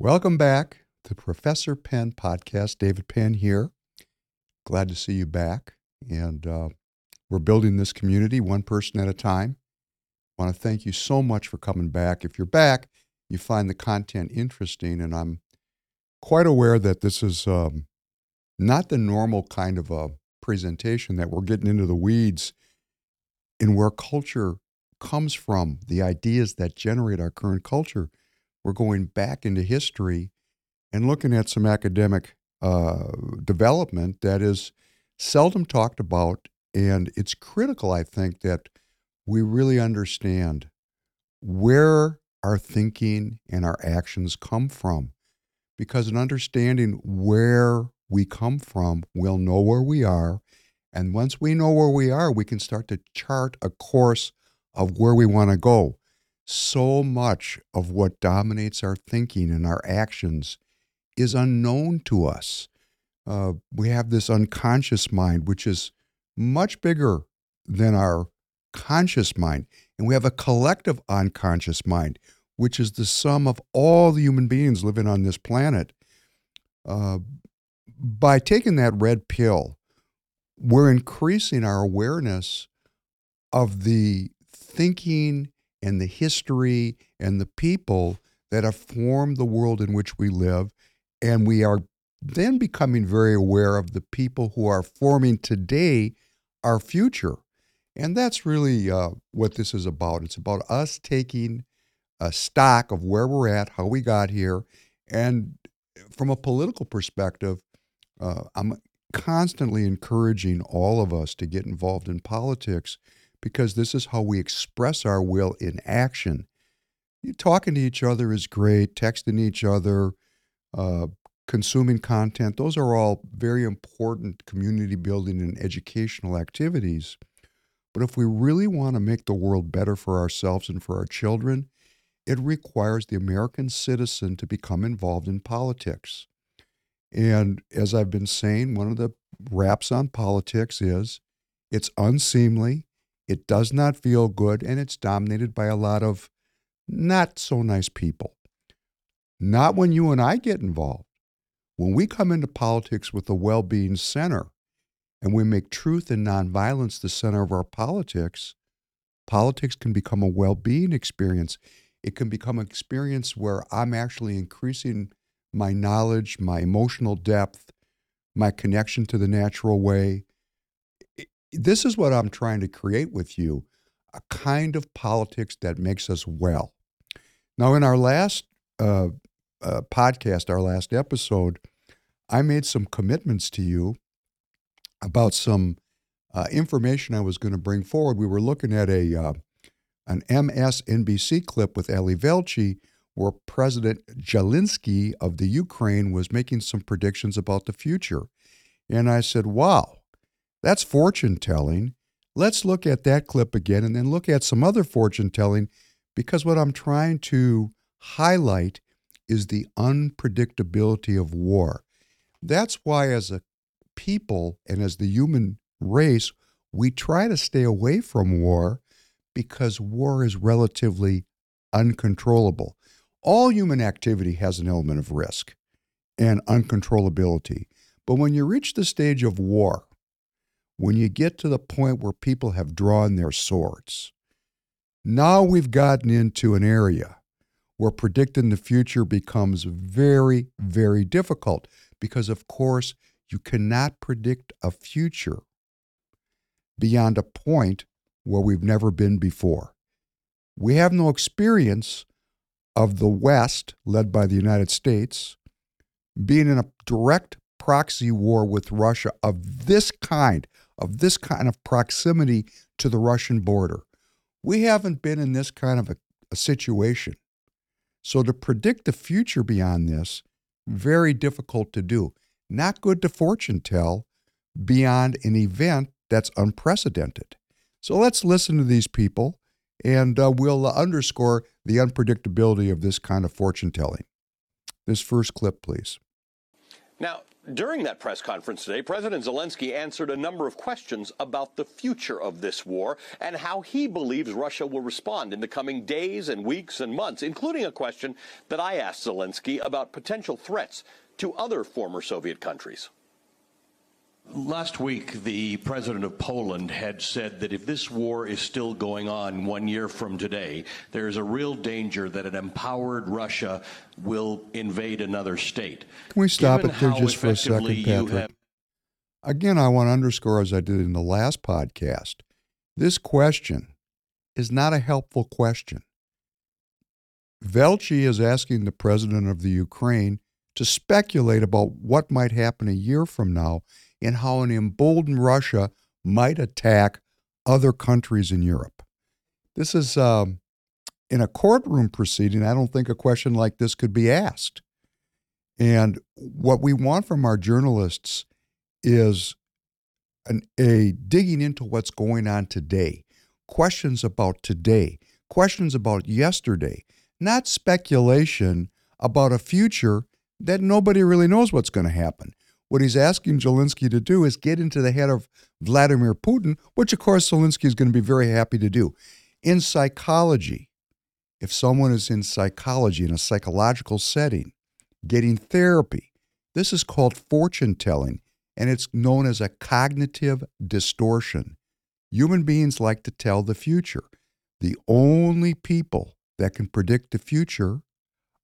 Welcome back to Professor Penn podcast. David Penn here. Glad to see you back. And uh, we're building this community one person at a time. I want to thank you so much for coming back. If you're back, you find the content interesting, and I'm quite aware that this is um, not the normal kind of a presentation that we're getting into the weeds in where culture comes from, the ideas that generate our current culture. We're going back into history and looking at some academic uh, development that is seldom talked about. And it's critical, I think, that we really understand where our thinking and our actions come from. Because in understanding where we come from, we'll know where we are. And once we know where we are, we can start to chart a course of where we want to go. So much of what dominates our thinking and our actions is unknown to us. Uh, we have this unconscious mind, which is much bigger than our conscious mind. And we have a collective unconscious mind, which is the sum of all the human beings living on this planet. Uh, by taking that red pill, we're increasing our awareness of the thinking and the history and the people that have formed the world in which we live. And we are then becoming very aware of the people who are forming today our future. And that's really uh, what this is about. It's about us taking a stock of where we're at, how we got here, and from a political perspective, uh, I'm constantly encouraging all of us to get involved in politics because this is how we express our will in action. Talking to each other is great, texting each other, uh, consuming content, those are all very important community building and educational activities. But if we really want to make the world better for ourselves and for our children, it requires the American citizen to become involved in politics. And as I've been saying, one of the raps on politics is it's unseemly, it does not feel good, and it's dominated by a lot of not so nice people. Not when you and I get involved. When we come into politics with a well being center and we make truth and nonviolence the center of our politics, politics can become a well being experience. It can become an experience where I'm actually increasing my knowledge, my emotional depth, my connection to the natural way. This is what I'm trying to create with you a kind of politics that makes us well. Now, in our last uh, uh, podcast, our last episode, I made some commitments to you about some uh, information I was going to bring forward. We were looking at a uh, an MSNBC clip with Ali Velshi where President Zelensky of the Ukraine was making some predictions about the future. And I said, wow, that's fortune telling. Let's look at that clip again and then look at some other fortune telling because what I'm trying to highlight is the unpredictability of war. That's why, as a people and as the human race, we try to stay away from war because war is relatively uncontrollable all human activity has an element of risk and uncontrollability. But when you reach the stage of war, when you get to the point where people have drawn their swords, now we've gotten into an area where predicting the future becomes very, very difficult because, of course, you cannot predict a future beyond a point where we've never been before. We have no experience of the West, led by the United States, being in a direct proxy war with Russia of this kind, of this kind of proximity to the Russian border. We haven't been in this kind of a, a situation. So to predict the future beyond this, very difficult to do. Not good to fortune tell beyond an event that's unprecedented. So let's listen to these people and uh, we'll uh, underscore the unpredictability of this kind of fortune telling. This first clip, please. Now, during that press conference today, President Zelensky answered a number of questions about the future of this war and how he believes Russia will respond in the coming days and weeks and months, including a question that I asked Zelensky about potential threats to other former Soviet countries. Last week, the president of Poland had said that if this war is still going on one year from today, there is a real danger that an empowered Russia will invade another state. Can we stop Given it there just for a second, Patrick? Have... Again, I want to underscore, as I did in the last podcast, this question is not a helpful question. Velshi is asking the president of the Ukraine to speculate about what might happen a year from now in how an emboldened Russia might attack other countries in Europe. This is um, in a courtroom proceeding. I don't think a question like this could be asked. And what we want from our journalists is an, a digging into what's going on today, questions about today, questions about yesterday, not speculation about a future that nobody really knows what's going to happen. What he's asking Zelensky to do is get into the head of Vladimir Putin, which of course Zelensky is going to be very happy to do. In psychology, if someone is in psychology, in a psychological setting, getting therapy, this is called fortune telling, and it's known as a cognitive distortion. Human beings like to tell the future. The only people that can predict the future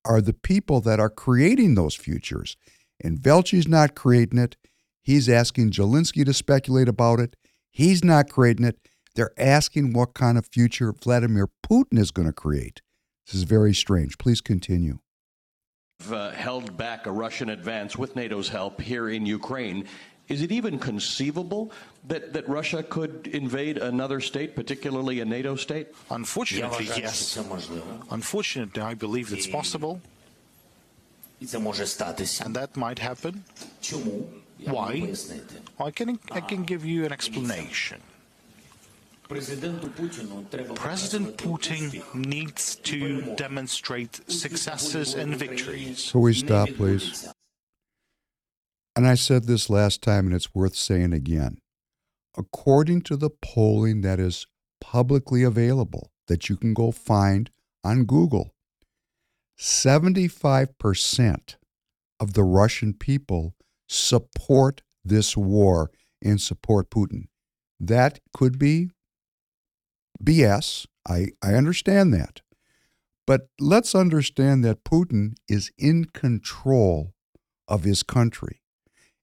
are the people that are creating those futures. And Velshi's not creating it. He's asking Zelensky to speculate about it. He's not creating it. They're asking what kind of future Vladimir Putin is going to create. This is very strange. Please continue. Uh, held back a Russian advance with NATO's help here in Ukraine. Is it even conceivable that, that Russia could invade another state, particularly a NATO state? Unfortunately, yes. Unfortunately, I believe it's possible. And that might happen. Why? I can, I can give you an explanation. President Putin needs to demonstrate successes and victories. Can we stop, please? And I said this last time, and it's worth saying again. According to the polling that is publicly available, that you can go find on Google, 75% of the Russian people support this war and support Putin. That could be BS. I, I understand that. But let's understand that Putin is in control of his country.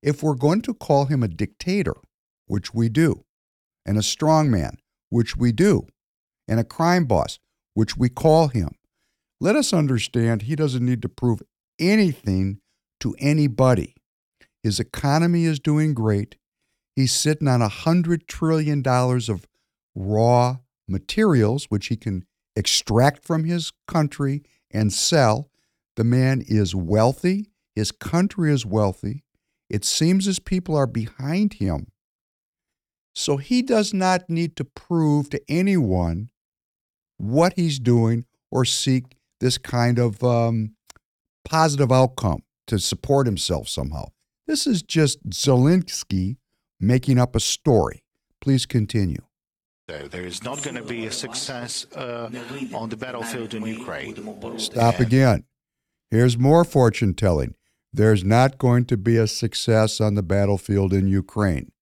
If we're going to call him a dictator, which we do, and a strongman, which we do, and a crime boss, which we call him, let us understand he doesn't need to prove anything to anybody. His economy is doing great. He's sitting on a $100 trillion of raw materials, which he can extract from his country and sell. The man is wealthy. His country is wealthy. It seems as people are behind him. So he does not need to prove to anyone what he's doing or seek this kind of um, positive outcome to support himself somehow. This is just Zelensky making up a story. Please continue. There is not going to be a success uh, on the battlefield in Ukraine. Stop again. Here's more fortune telling. There's not going to be a success on the battlefield in Ukraine.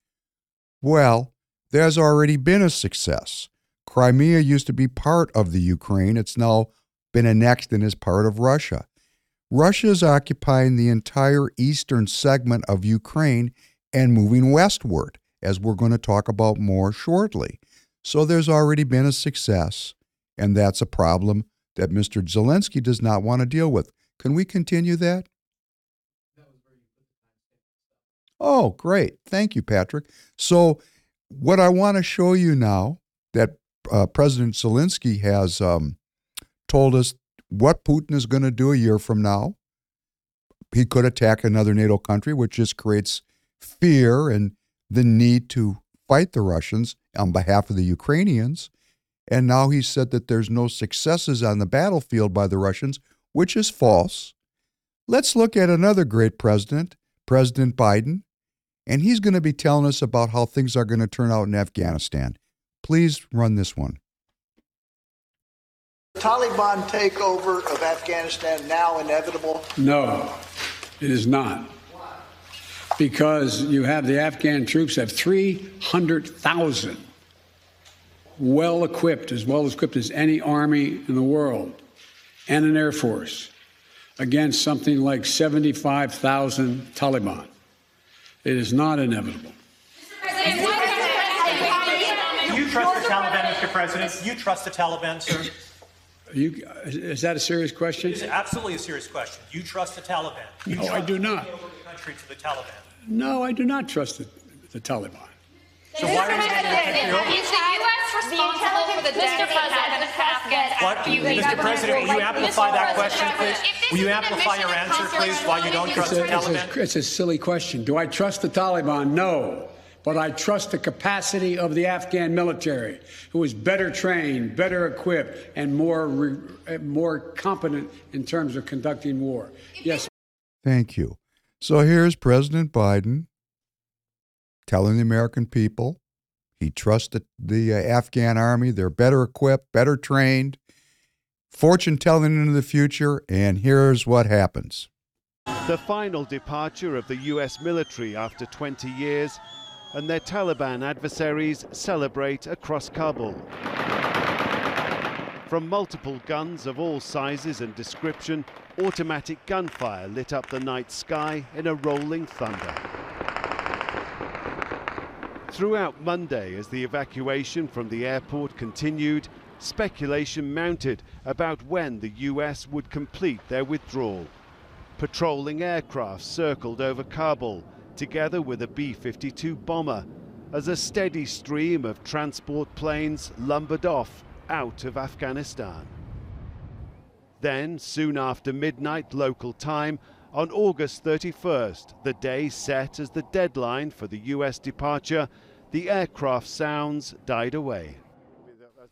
Well, there's already been a success. Crimea used to be part of the Ukraine. It's now been annexed and is part of Russia. Russia is occupying the entire eastern segment of Ukraine and moving westward, as we're going to talk about more shortly. So there's already been a success, and that's a problem that Mr. Zelensky does not want to deal with. Can we continue that? Oh, great. Thank you, Patrick. So, what I want to show you now that uh, President Zelensky has um, told us what Putin is going to do a year from now. He could attack another NATO country, which just creates fear and the need to fight the Russians on behalf of the Ukrainians. And now he said that there's no successes on the battlefield by the Russians, which is false. Let's look at another great president, President Biden, and he's going to be telling us about how things are going to turn out in Afghanistan. Please run this one. Taliban takeover of Afghanistan now inevitable? No, it is not. Because you have the Afghan troops have 300,000 well equipped, as well equipped as any army in the world, and an air force against something like 75,000 Taliban. It is not inevitable. You trust the Taliban, Mr. President? You trust the Taliban, sir? You, is that a serious question? It's absolutely a serious question. You trust the Taliban? You No, I do not. Over the country to the Taliban. No, I do not trust the, the Taliban. So why are you going to take it over? Is the U.S. responsible for the death of Afghan What, Mr. President, will you amplify that question, please? Will you amplify your answer, please, why you don't trust the Taliban? it's a silly question. Do I trust the Taliban? No. But I trust the capacity of the Afghan military, who is better trained, better equipped, and more, re, more competent in terms of conducting war. Yes. Thank you. So here's President Biden telling the American people he trusts the, the uh, Afghan army. They're better equipped, better trained, fortune telling into the future, and here's what happens. The final departure of the US military after 20 years, and their Taliban adversaries celebrate across Kabul. From multiple guns of all sizes and description, automatic gunfire lit up the night sky in a rolling thunder. Throughout Monday, as the evacuation from the airport continued, speculation mounted about when the US would complete their withdrawal. Patrolling aircraft circled over Kabul, together with a B 52 bomber, as a steady stream of transport planes lumbered off out of Afghanistan. Then, soon after midnight local time, on August 31st, the day set as the deadline for the US departure, the aircraft sounds died away.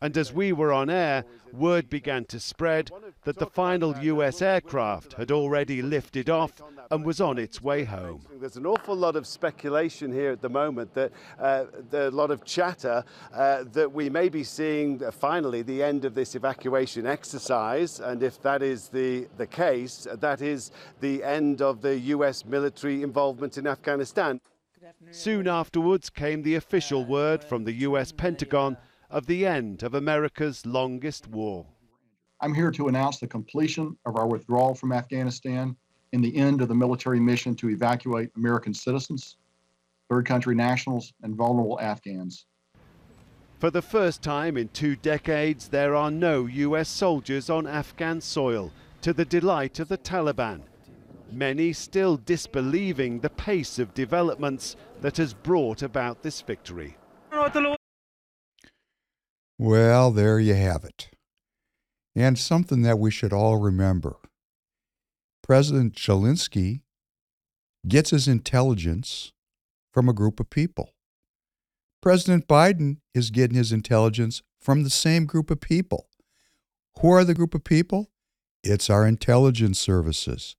And as we were on air, word began to spread that the final US aircraft had already lifted off and was on its way home. There's an awful lot of speculation here at the moment that uh, there's a lot of chatter uh, that we may be seeing uh, finally the end of this evacuation exercise. And if that is the, the case, that is the end of the US military involvement in Afghanistan. Soon afterwards came the official word from the US Pentagon of the end of America's longest war. I'm here to announce the completion of our withdrawal from Afghanistan and the end of the military mission to evacuate American citizens, third country nationals, and vulnerable Afghans. For the first time in two decades, there are no US soldiers on Afghan soil, to the delight of the Taliban. Many still disbelieving the pace of developments that has brought about this victory. Well, there you have it. And something that we should all remember President Zelensky gets his intelligence from a group of people. President Biden is getting his intelligence from the same group of people. Who are the group of people? It's our intelligence services.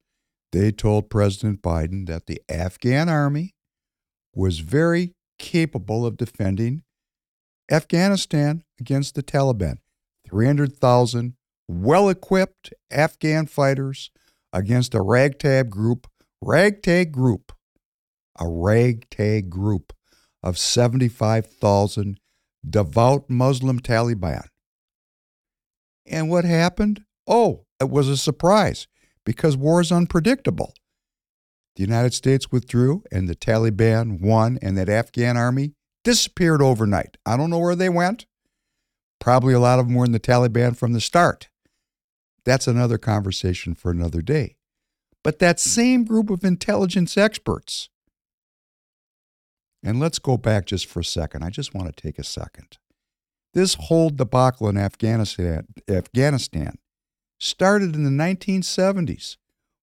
They told President Biden that the Afghan army was very capable of defending Afghanistan against the Taliban. 300,000 well equipped Afghan fighters against a ragtag group, ragtag group, a ragtag group of 75,000 devout Muslim Taliban. And what happened? Oh, it was a surprise because war is unpredictable. The United States withdrew and the Taliban won, and that Afghan army disappeared overnight. I don't know where they went. Probably a lot of them were in the Taliban from the start. That's another conversation for another day. But that same group of intelligence experts, and let's go back just for a second. I just want to take a second. This whole debacle in Afghanistan, Afghanistan started in the 1970s,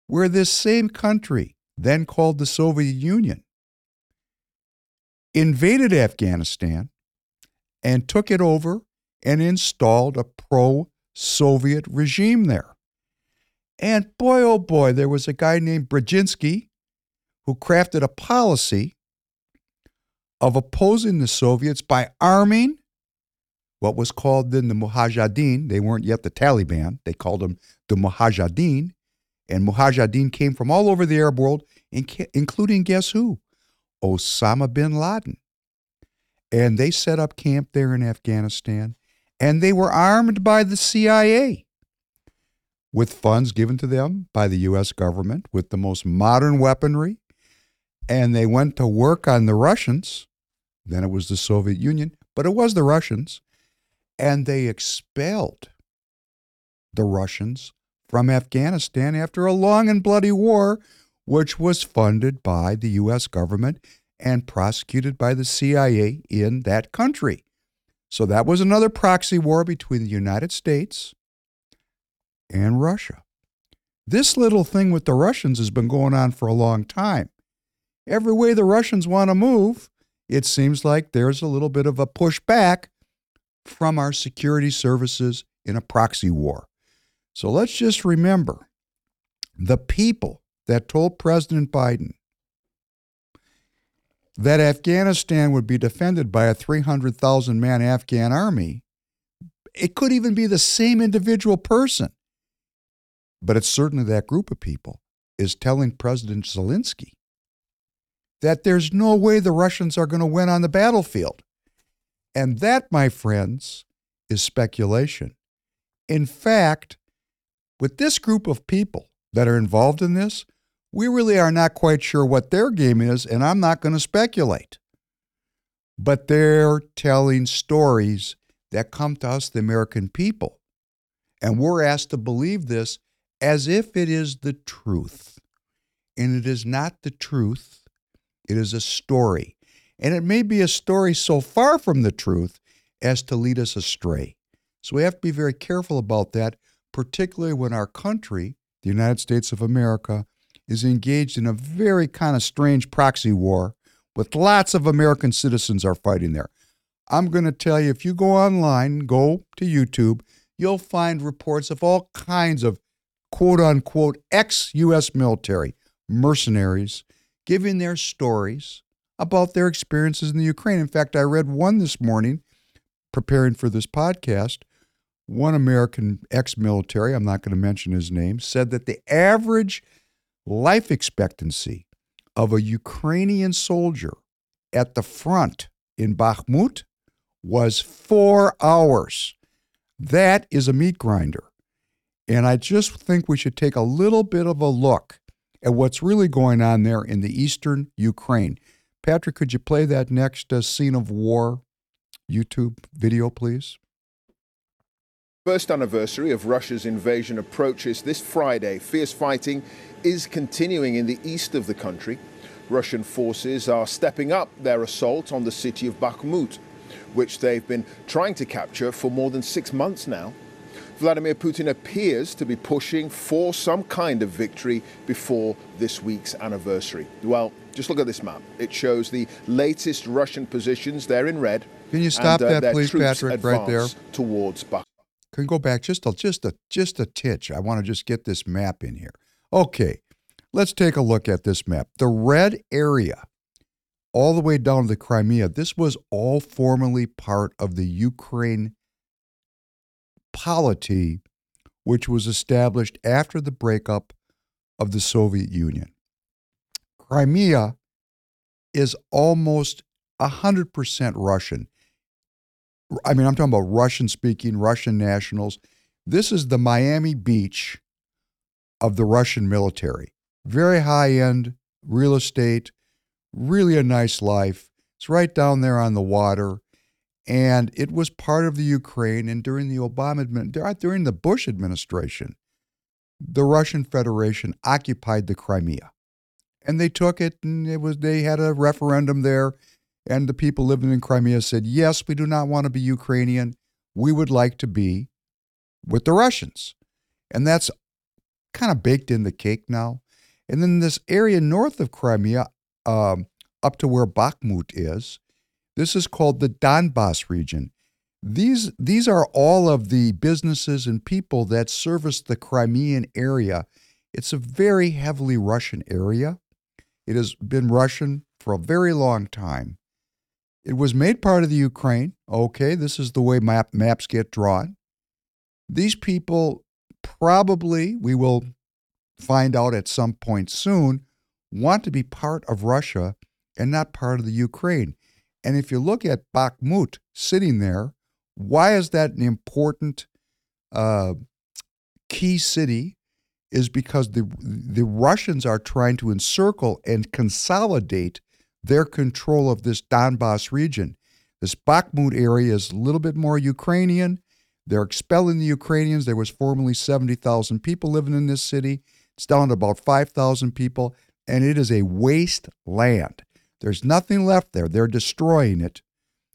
where this same country, then called the Soviet Union, invaded Afghanistan and took it over and installed a pro Soviet regime there. And boy, oh boy, there was a guy named Brzezinski who crafted a policy of opposing the Soviets by arming what was called then the Mujahideen. They weren't yet the Taliban. They called them the Mujahideen. And Mujahideen came from all over the Arab world, including guess who? Osama bin Laden. And they set up camp there in Afghanistan, and they were armed by the CIA with funds given to them by the U.S. government with the most modern weaponry. And they went to work on the Russians. Then it was the Soviet Union, but it was the Russians. And they expelled the Russians from Afghanistan after a long and bloody war, which was funded by the U.S. government and prosecuted by the CIA in that country. So that was another proxy war between the United States and Russia. This little thing with the Russians has been going on for a long time. Every way the Russians want to move, it seems like there's a little bit of a pushback from our security services in a proxy war. So let's just remember the people that told President Biden that Afghanistan would be defended by a 300,000 man Afghan army, it could even be the same individual person. But it's certainly that group of people is telling President Zelensky that there's no way the Russians are going to win on the battlefield. And that, my friends, is speculation. In fact, with this group of people that are involved in this, we really are not quite sure what their game is, and I'm not going to speculate. But they're telling stories that come to us, the American people. And we're asked to believe this as if it is the truth. And it is not the truth, it is a story. And it may be a story so far from the truth as to lead us astray. So we have to be very careful about that particularly when our country, the United States of America, is engaged in a very kind of strange proxy war with lots of American citizens are fighting there. I'm going to tell you if you go online, go to YouTube, you'll find reports of all kinds of quote unquote ex US military mercenaries giving their stories about their experiences in the Ukraine. In fact, I read one this morning preparing for this podcast one American ex military, I'm not going to mention his name, said that the average life expectancy of a Ukrainian soldier at the front in Bakhmut was four hours. That is a meat grinder. And I just think we should take a little bit of a look at what's really going on there in the eastern Ukraine. Patrick, could you play that next uh, scene of war YouTube video, please? First anniversary of Russia's invasion approaches this Friday. Fierce fighting is continuing in the east of the country. Russian forces are stepping up their assault on the city of Bakhmut, which they've been trying to capture for more than six months now. Vladimir Putin appears to be pushing for some kind of victory before this week's anniversary. Well, just look at this map. It shows the latest Russian positions there in red. Can you stop and, uh, that, please, Patrick, right there? Towards Bakhmut. Can go back just a just a just a titch? I want to just get this map in here. Okay, let's take a look at this map. The red area, all the way down to the Crimea, this was all formerly part of the Ukraine polity, which was established after the breakup of the Soviet Union. Crimea is almost 100% Russian. I mean, I'm talking about Russian speaking, Russian nationals. This is the Miami Beach of the Russian military. Very high end real estate, really a nice life. It's right down there on the water. And it was part of the Ukraine. And during the Obama, during the Bush administration, the Russian Federation occupied the Crimea. And they took it, and it was they had a referendum there and the people living in Crimea said, yes, we do not want to be Ukrainian. We would like to be with the Russians. And that's kind of baked in the cake now. And then this area north of Crimea, um, up to where Bakhmut is, this is called the Donbass region. These, these are all of the businesses and people that service the Crimean area. It's a very heavily Russian area. It has been Russian for a very long time. It was made part of the Ukraine. Okay, this is the way map, maps get drawn. These people probably, we will find out at some point soon, want to be part of Russia and not part of the Ukraine. And if you look at Bakhmut sitting there, why is that an important uh, key city? Is because the the Russians are trying to encircle and consolidate their control of this Donbass region. This Bakhmut area is a little bit more Ukrainian. They're expelling the Ukrainians. There was formerly 70,000 people living in this city. It's down to about 5,000 people, and it is a wasteland. There's nothing left there. They're destroying it.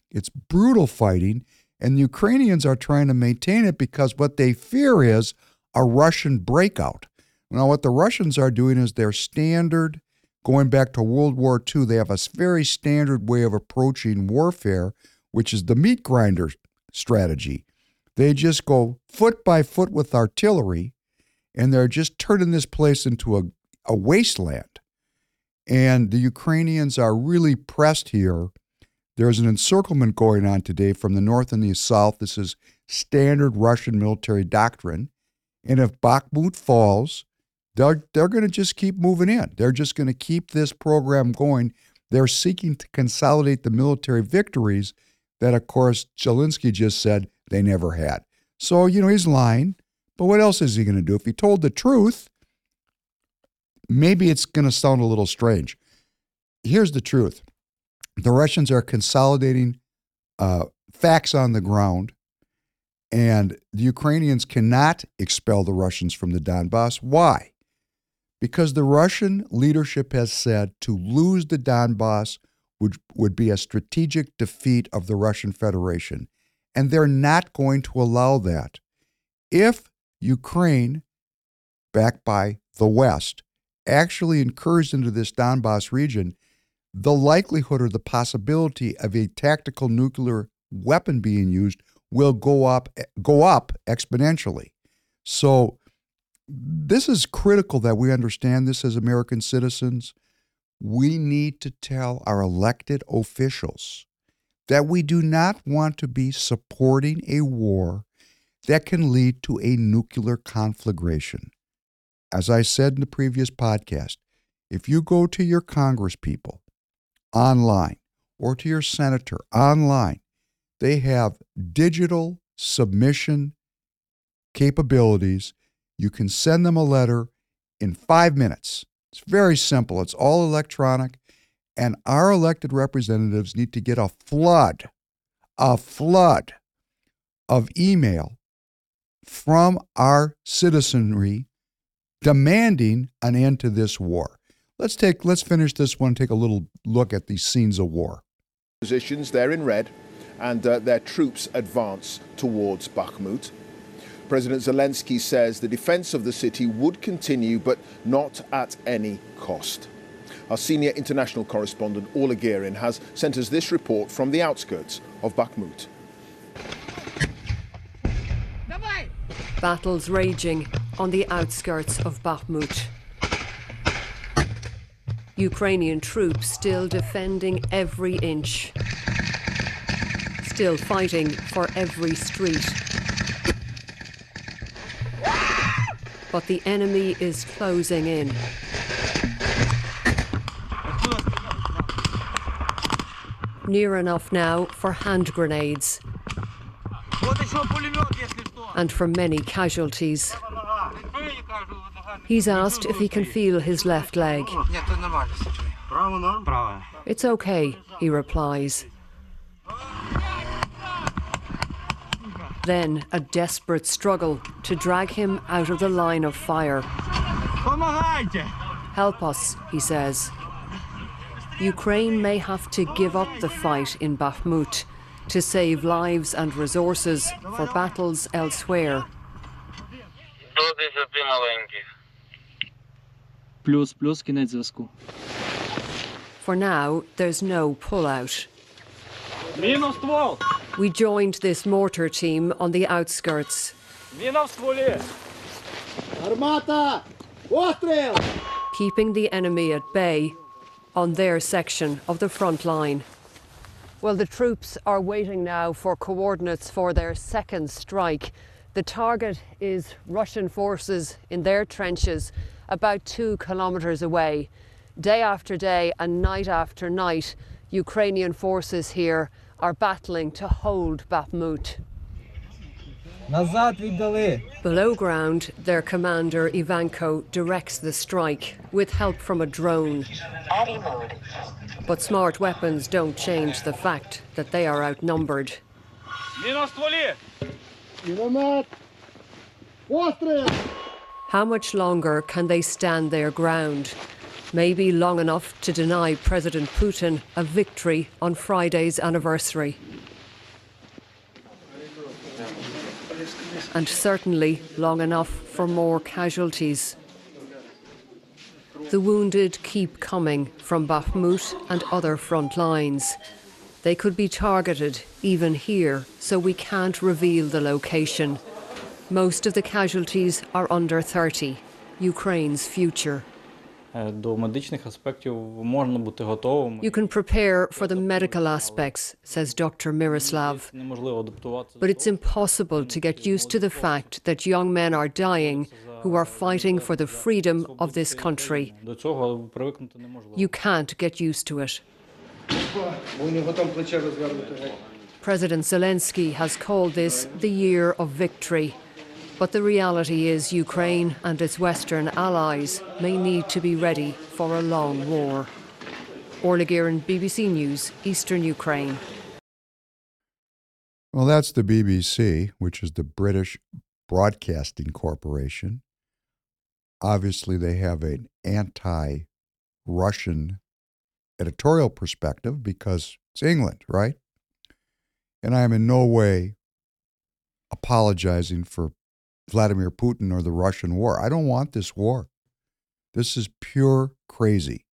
It's brutal fighting, and the Ukrainians are trying to maintain it because what they fear is a Russian breakout. Now, what the Russians are doing is their standard, going back to World War II, they have a very standard way of approaching warfare, which is the meat grinder strategy. They just go foot by foot with artillery, and they're just turning this place into a, a wasteland. And the Ukrainians are really pressed here. There's an encirclement going on today from the north and the south. This is standard Russian military doctrine. And if Bakhmut falls, they're, they're going to just keep moving in. They're just going to keep this program going. They're seeking to consolidate the military victories that, of course, Zelensky just said they never had. So, you know, he's lying. But what else is he going to do? If he told the truth, maybe it's going to sound a little strange. Here's the truth the Russians are consolidating uh, facts on the ground, and the Ukrainians cannot expel the Russians from the Donbass. Why? Because the Russian leadership has said to lose the Donbass would, would be a strategic defeat of the Russian Federation. And they're not going to allow that. If Ukraine, backed by the West, actually incurs into this Donbass region, the likelihood or the possibility of a tactical nuclear weapon being used will go up go up exponentially. So this is critical that we understand this as American citizens. We need to tell our elected officials that we do not want to be supporting a war that can lead to a nuclear conflagration. As I said in the previous podcast, if you go to your congresspeople online or to your senator online, they have digital submission capabilities. You can send them a letter in five minutes. It's very simple, it's all electronic. And our elected representatives need to get a flood, a flood of email from our citizenry demanding an end to this war. Let's take let's finish this one take a little look at these scenes of war. Positions there in red and uh, their troops advance towards Bakhmut. President Zelensky says the defense of the city would continue but not at any cost. Our senior international correspondent Orla Guerin has sent us this report from the outskirts of Bakhmut. Battles raging on the outskirts of Bakhmut. Ukrainian troops still defending every inch, still fighting for every street. But the enemy is closing in. Near enough now for hand grenades and for many casualties. He's asked if he can feel his left leg. It's okay, he replies. Then a desperate struggle to drag him out of the line of fire. Help us, he says. Ukraine may have to give up the fight in Bakhmut to save lives and resources for battles elsewhere. For now, there's no pullout. Minus We joined this mortar team on the outskirts. Minus Keeping the enemy at bay on their section of the front line. Well, the troops are waiting now for coordinates for their second strike. The target is Russian forces in their trenches about two kilometres away. Day after day and night after night, Ukrainian forces here are battling to hold Bakhmut. Below ground, their commander Ivanko directs the strike with help from a drone. But smart weapons don't change the fact that they are outnumbered. How much longer can they stand their ground? Maybe long enough to deny President Putin a victory on Friday's anniversary. And certainly long enough for more casualties. The wounded keep coming from Bakhmut and other front lines. They could be targeted even here, so we can't reveal the location. Most of the casualties are under 30, Ukraine's future. До медичних аспектів можна бути готовим. You can prepare for the medical aspects, says Dr. Miroslav. Неможливо адаптуватися. But it's impossible to get used to the fact that young men are dying who are fighting for the freedom of this country. До цього привикнути неможливо. You can't get used to it. President Zelensky has called this the year of victory. But the reality is, Ukraine and its Western allies may need to be ready for a long war. Orla Guerin, BBC News, Eastern Ukraine. Well, that's the BBC, which is the British Broadcasting Corporation. Obviously, they have an anti Russian editorial perspective because it's England, right? And I am in no way apologizing for Vladimir Putin or the Russian war. I don't want this war. This is pure crazy.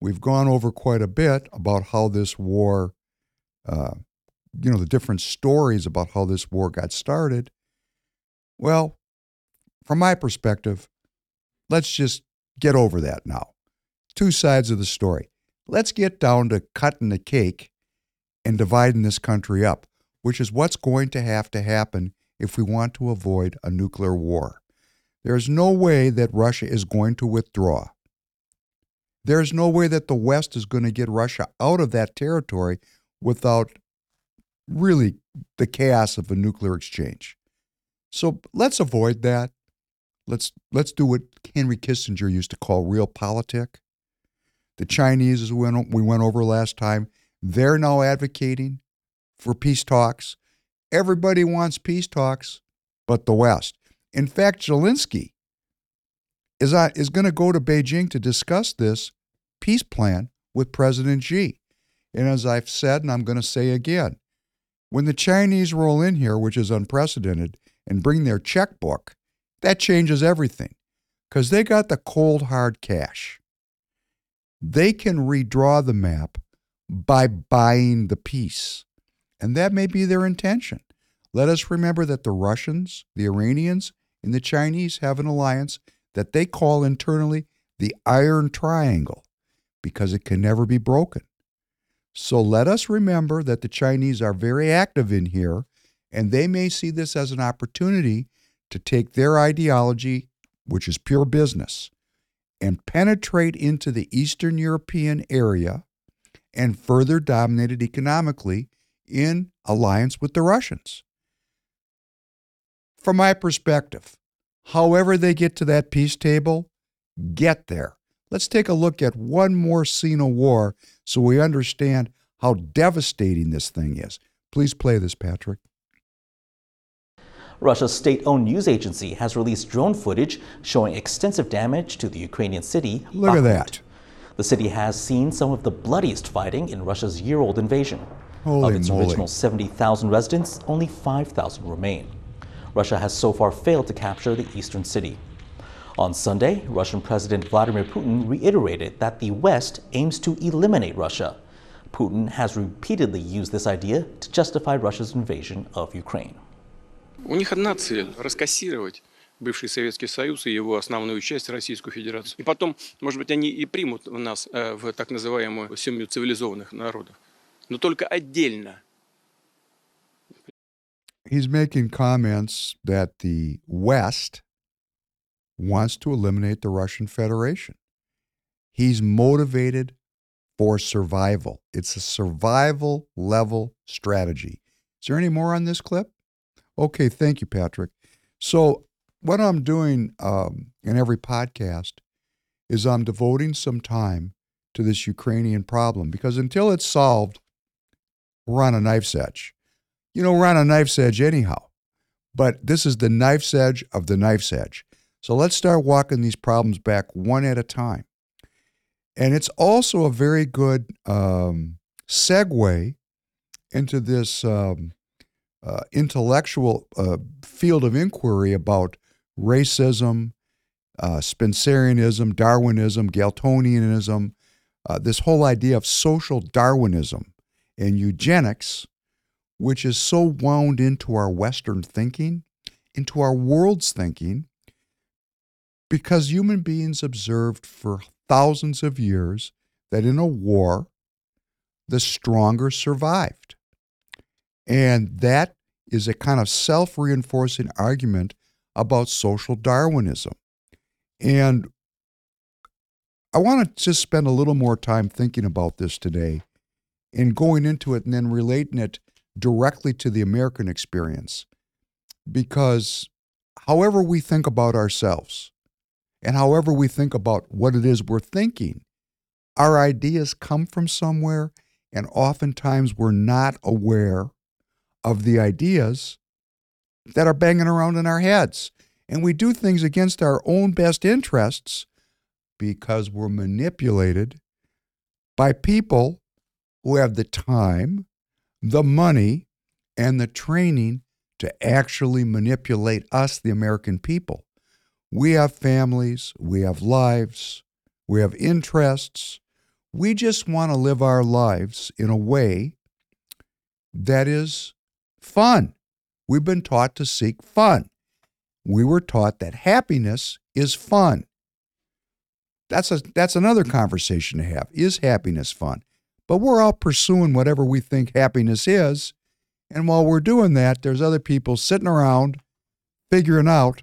We've gone over quite a bit about how this war, uh, you know, the different stories about how this war got started. Well, from my perspective, let's just get over that now. Two sides of the story. Let's get down to cutting the cake and dividing this country up, which is what's going to have to happen if we want to avoid a nuclear war. There's no way that Russia is going to withdraw. There's no way that the West is going to get Russia out of that territory without really the chaos of a nuclear exchange. So let's avoid that. Let's let's do what Henry Kissinger used to call realpolitik. The Chinese, as we went, we went over last time, they're now advocating for peace talks. Everybody wants peace talks, but the West. In fact, Zelensky is, uh, is going to go to Beijing to discuss this peace plan with President Xi. And as I've said, and I'm going to say again, when the Chinese roll in here, which is unprecedented, and bring their checkbook, that changes everything because they got the cold, hard cash. They can redraw the map by buying the peace. And that may be their intention. Let us remember that the Russians, the Iranians, and the Chinese have an alliance that they call internally the Iron Triangle because it can never be broken. So let us remember that the Chinese are very active in here, and they may see this as an opportunity to take their ideology, which is pure business, and penetrate into the Eastern European area and further dominate it economically in alliance with the Russians. From my perspective, however they get to that peace table, get there. Let's take a look at one more scene of war so we understand how devastating this thing is. Please play this, Patrick. Russia's state owned news agency has released drone footage showing extensive damage to the Ukrainian city. Look Bakhmut. at that. The city has seen some of the bloodiest fighting in Russia's year old invasion. Holy of its moly. original 70,000 residents, only 5,000 remain. Russia has so far failed to capture the eastern city. On Sunday, Russian President Vladimir Putin reiterated that the West aims to eliminate Russia. Putin has repeatedly used this idea to justify Russia's invasion of Ukraine. У них одна цель – раскассировать бывший Советский Союз и его основную часть Российскую Федерацию. И потом, может быть, они и примут нас э, в так называемую семью цивилизованных народов, но только отдельно. He's making comments that the West wants to eliminate the Russian Federation. He's motivated for survival. It's a survival level strategy. Is there any more on this clip? Okay, thank you, Patrick. So, what I'm doing um, in every podcast is I'm devoting some time to this Ukrainian problem because until it's solved, we're on a knife's edge. You know, we're on a knife's edge anyhow, but this is the knife's edge of the knife's edge. So let's start walking these problems back one at a time. And it's also a very good um, segue into this um, uh, intellectual uh, field of inquiry about racism, uh, Spencerianism, Darwinism, Galtonianism, uh, this whole idea of social Darwinism and eugenics, which is so wound into our Western thinking, into our world's thinking, because human beings observed for thousands of years that in a war, the stronger survived. And that is a kind of self reinforcing argument about social Darwinism. And I want to just spend a little more time thinking about this today and going into it and then relating it directly to the American experience. Because however we think about ourselves and however we think about what it is we're thinking, our ideas come from somewhere, and oftentimes we're not aware of the ideas that are banging around in our heads. And we do things against our own best interests because we're manipulated by people who have the time, the money, and the training to actually manipulate us, the American people. We have families, we have lives, we have interests. We just want to live our lives in a way that is fun. We've been taught to seek fun. We were taught that happiness is fun. That's a that's another conversation to have. Is happiness fun? But we're all pursuing whatever we think happiness is. And while we're doing that, there's other people sitting around figuring out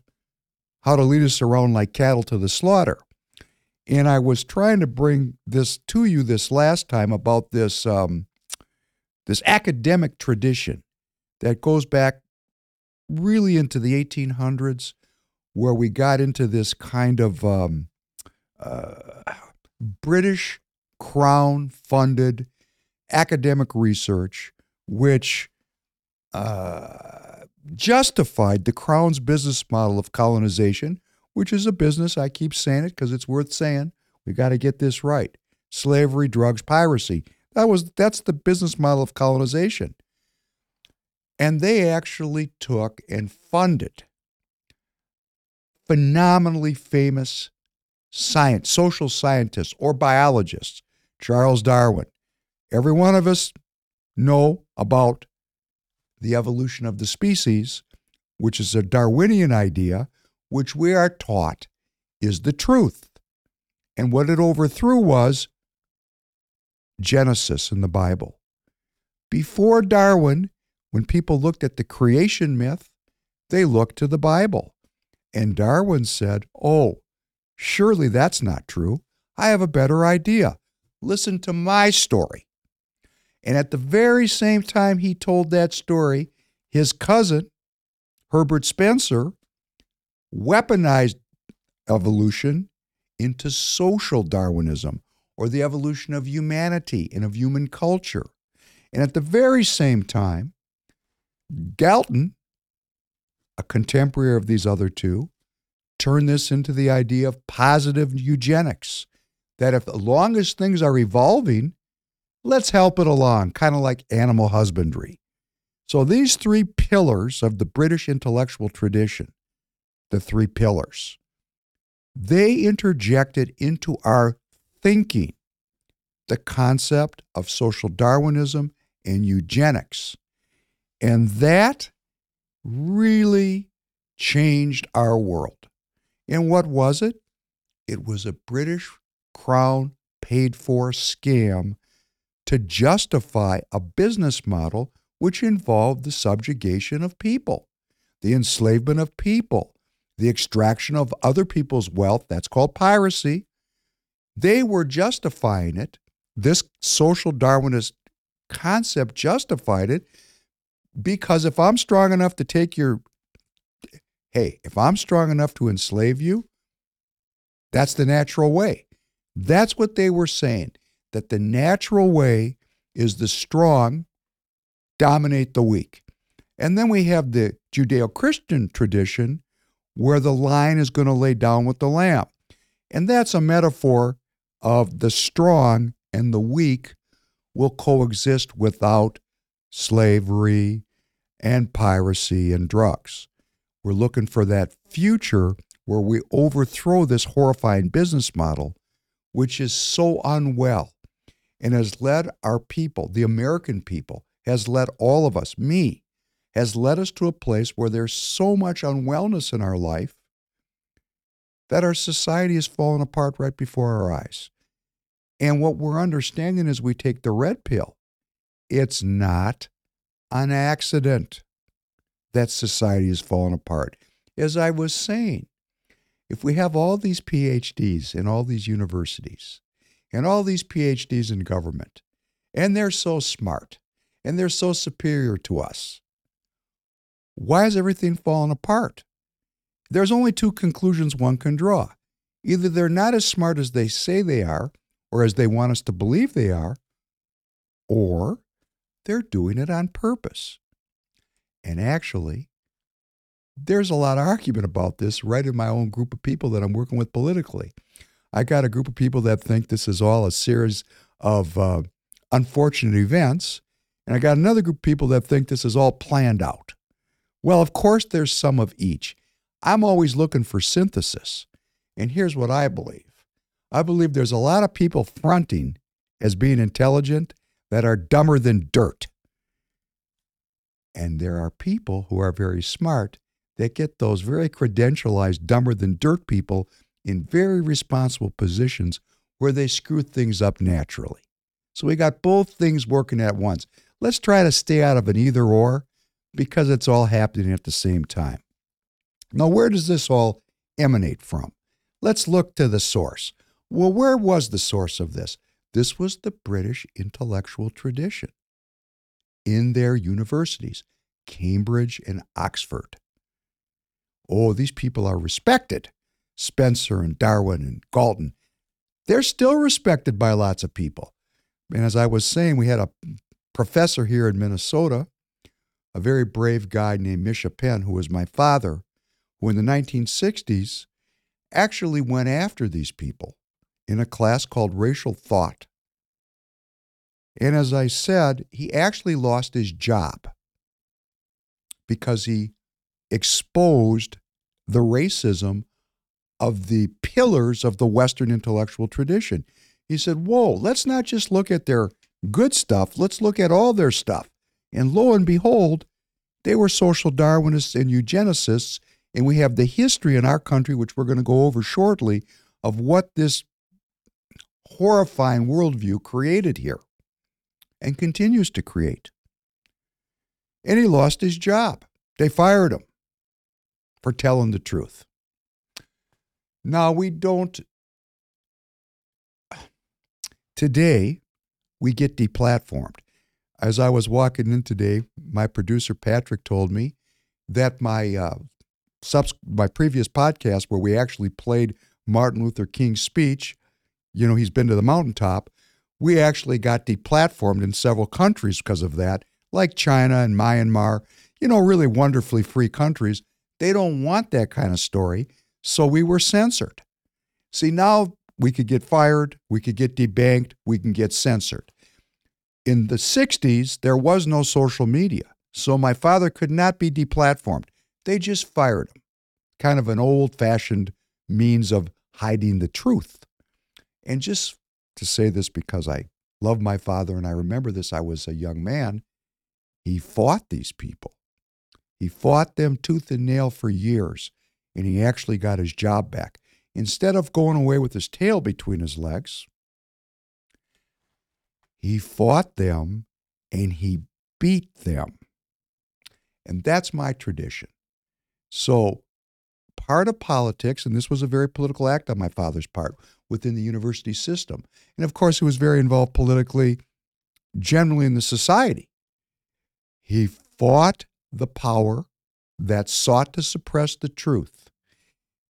how to lead us around like cattle to the slaughter. And I was trying to bring this to you this last time about this um, this academic tradition that goes back really into the 1800s, where we got into this kind of um, uh, British Crown funded academic research, which uh, justified the Crown's business model of colonization, which is a business, I keep saying it because it's worth saying. We got to get this right. Slavery, drugs, piracy. That was that's the business model of colonization. And they actually took and funded phenomenally famous science, social scientists or biologists, Charles Darwin. Every one of us know about the evolution of the species, which is a Darwinian idea, which we are taught is the truth. And what it overthrew was Genesis in the Bible. Before Darwin, when people looked at the creation myth, they looked to the Bible. And Darwin said, Oh, surely that's not true. I have a better idea. Listen to my story. And at the very same time he told that story, his cousin, Herbert Spencer, weaponized evolution into social Darwinism or the evolution of humanity and of human culture. And at the very same time, Galton, a contemporary of these other two, turned this into the idea of positive eugenics. That if, as long as things are evolving, let's help it along, kind of like animal husbandry. So these three pillars of the British intellectual tradition, the three pillars, they interjected into our thinking the concept of social Darwinism and eugenics. And that really changed our world. And what was it? It was a British Crown paid for scam to justify a business model which involved the subjugation of people, the enslavement of people, the extraction of other people's wealth. That's called piracy. They were justifying it. This social Darwinist concept justified it because if I'm strong enough to take your, hey, if I'm strong enough to enslave you, that's the natural way. That's what they were saying, that the natural way is the strong dominate the weak. And then we have the Judeo Christian tradition where the lion is going to lay down with the lamb. And that's a metaphor of the strong and the weak will coexist without slavery and piracy and drugs. We're looking for that future where we overthrow this horrifying business model, which is so unwell and has led our people, the American people, has led all of us, me, has led us to a place where there's so much unwellness in our life that our society is falling apart right before our eyes. And what we're understanding as we take the red pill, it's not an accident that society is falling apart. As I was saying, if we have all these PhDs in all these universities and all these PhDs in government, and they're so smart and they're so superior to us, why is everything falling apart? There's only two conclusions one can draw. Either they're not as smart as they say they are, or as they want us to believe they are, or they're doing it on purpose. And actually, there's a lot of argument about this right in my own group of people that I'm working with politically. I got a group of people that think this is all a series of uh, unfortunate events, and I got another group of people that think this is all planned out. Well, of course, there's some of each. I'm always looking for synthesis. And here's what I believe I believe there's a lot of people fronting as being intelligent that are dumber than dirt. And there are people who are very smart that get those very credentialized, dumber than dirt people in very responsible positions where they screw things up naturally. So we got both things working at once. Let's try to stay out of an either or because it's all happening at the same time. Now, where does this all emanate from? Let's look to the source. Well, where was the source of this? This was the British intellectual tradition in their universities, Cambridge and Oxford. Oh, these people are respected. Spencer and Darwin and Galton, they're still respected by lots of people. And as I was saying, we had a professor here in Minnesota, a very brave guy named Misha Penn, who was my father, who in the 1960s actually went after these people in a class called Racial Thought. And as I said, he actually lost his job because he exposed the racism of the pillars of the Western intellectual tradition. He said, Whoa, let's not just look at their good stuff, let's look at all their stuff. And lo and behold, they were social Darwinists and eugenicists. And we have the history in our country, which we're going to go over shortly, of what this horrifying worldview created here and continues to create. And he lost his job. They fired him for telling the truth. Now, we don't, today, we get deplatformed. As I was walking in today, my producer Patrick told me that my uh, subs- my previous podcast, where we actually played Martin Luther King's speech, you know, he's been to the mountaintop. We actually got deplatformed in several countries because of that, like China and Myanmar, you know, really wonderfully free countries. They don't want that kind of story. So we were censored. See, now we could get fired, we could get debanked, we can get censored. In the 60s, there was no social media. So my father could not be deplatformed. They just fired him. Kind of an old fashioned means of hiding the truth. And just to say this because I love my father and I remember this, I was a young man. He fought these people. He fought them tooth and nail for years, and he actually got his job back. Instead of going away with his tail between his legs, he fought them and he beat them. And that's my tradition. So, part of politics, and this was a very political act on my father's part within the university system. And of course, he was very involved politically, generally in the society. He fought the power that sought to suppress the truth.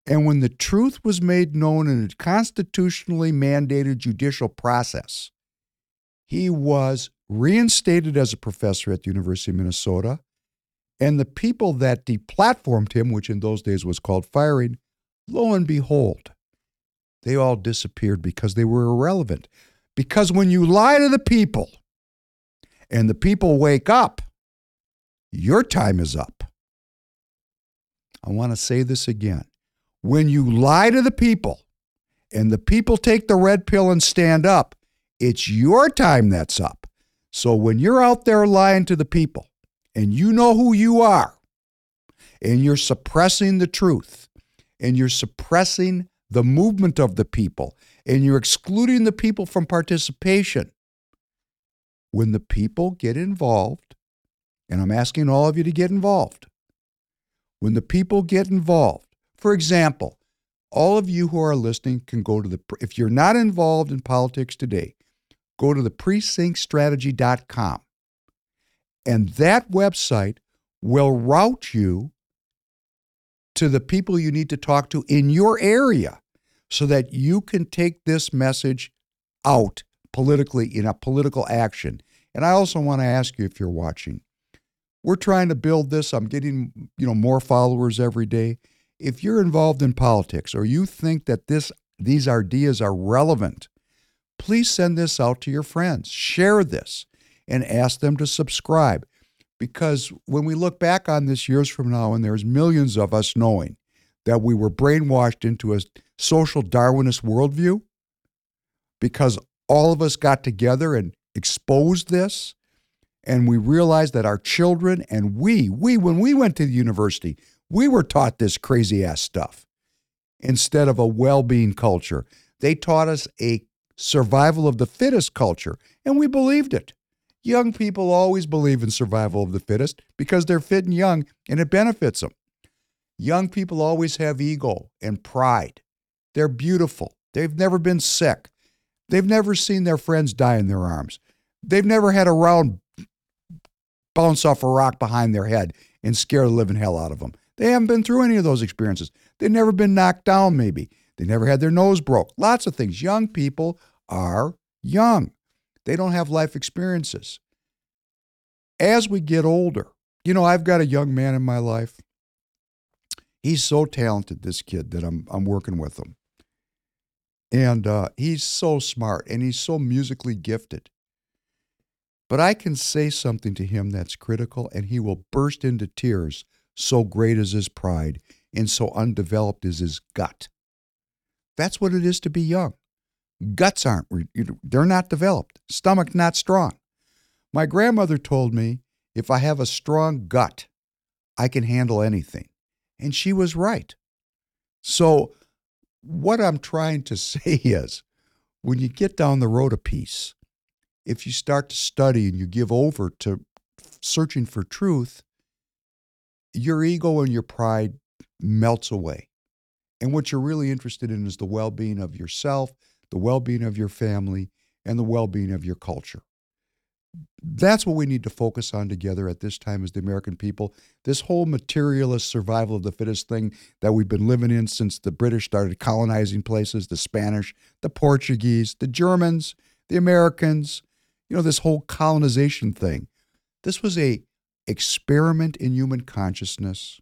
And when the truth was made known in a constitutionally mandated judicial process, he was reinstated as a professor at the University of Minnesota. And the people that deplatformed him, which in those days was called firing, lo and behold, they all disappeared because they were irrelevant. Because when you lie to the people and the people wake up, your time is up. I want to say this again. When you lie to the people and the people take the red pill and stand up, it's your time that's up. So when you're out there lying to the people and you know who you are and you're suppressing the truth and you're suppressing the movement of the people and you're excluding the people from participation, when the people get involved, and I'm asking all of you to get involved, when the people get involved, for example, all of you who are listening can go to the, if you're not involved in politics today, go to the precinctstrategy.com. And that website will route you to the people you need to talk to in your area so that you can take this message out politically in a political action. And I also want to ask you if you're watching. We're trying to build this. I'm getting, you know, more followers every day. If you're involved in politics or you think that this these ideas are relevant, please send this out to your friends. Share this and ask them to subscribe. Because when we look back on this years from now, and there's millions of us knowing that we were brainwashed into a social Darwinist worldview, because all of us got together and exposed this, and we realized that our children and we, we, when we went to the university, we were taught this crazy ass stuff instead of a well being culture. They taught us a survival of the fittest culture, and we believed it. Young people always believe in survival of the fittest because they're fit and young and it benefits them. Young people always have ego and pride. They're beautiful. They've never been sick. They've never seen their friends die in their arms. They've never had a round bounce off a rock behind their head and scare the living hell out of them. They haven't been through any of those experiences. They've never been knocked down, maybe. They never had their nose broke. Lots of things. Young people are young, they don't have life experiences. As we get older, you know, I've got a young man in my life. He's so talented, this kid, that I'm, I'm working with him. And uh, he's so smart and he's so musically gifted. But I can say something to him that's critical and he will burst into tears. So great is his pride and so undeveloped is his gut. That's what it is to be young. Guts aren't, they're not developed. Stomach not strong. My grandmother told me if I have a strong gut, I can handle anything. And she was right. So, what I'm trying to say is when you get down the road a piece, if you start to study and you give over to searching for truth, your ego and your pride melts away. And what you're really interested in is the well being of yourself, the well being of your family, and the well being of your culture. That's what we need to focus on together at this time as the American people. This whole materialist survival of the fittest thing that we've been living in since the British started colonizing places, the Spanish, the Portuguese, the Germans, the Americans, you know, this whole colonization thing. This was a experiment in human consciousness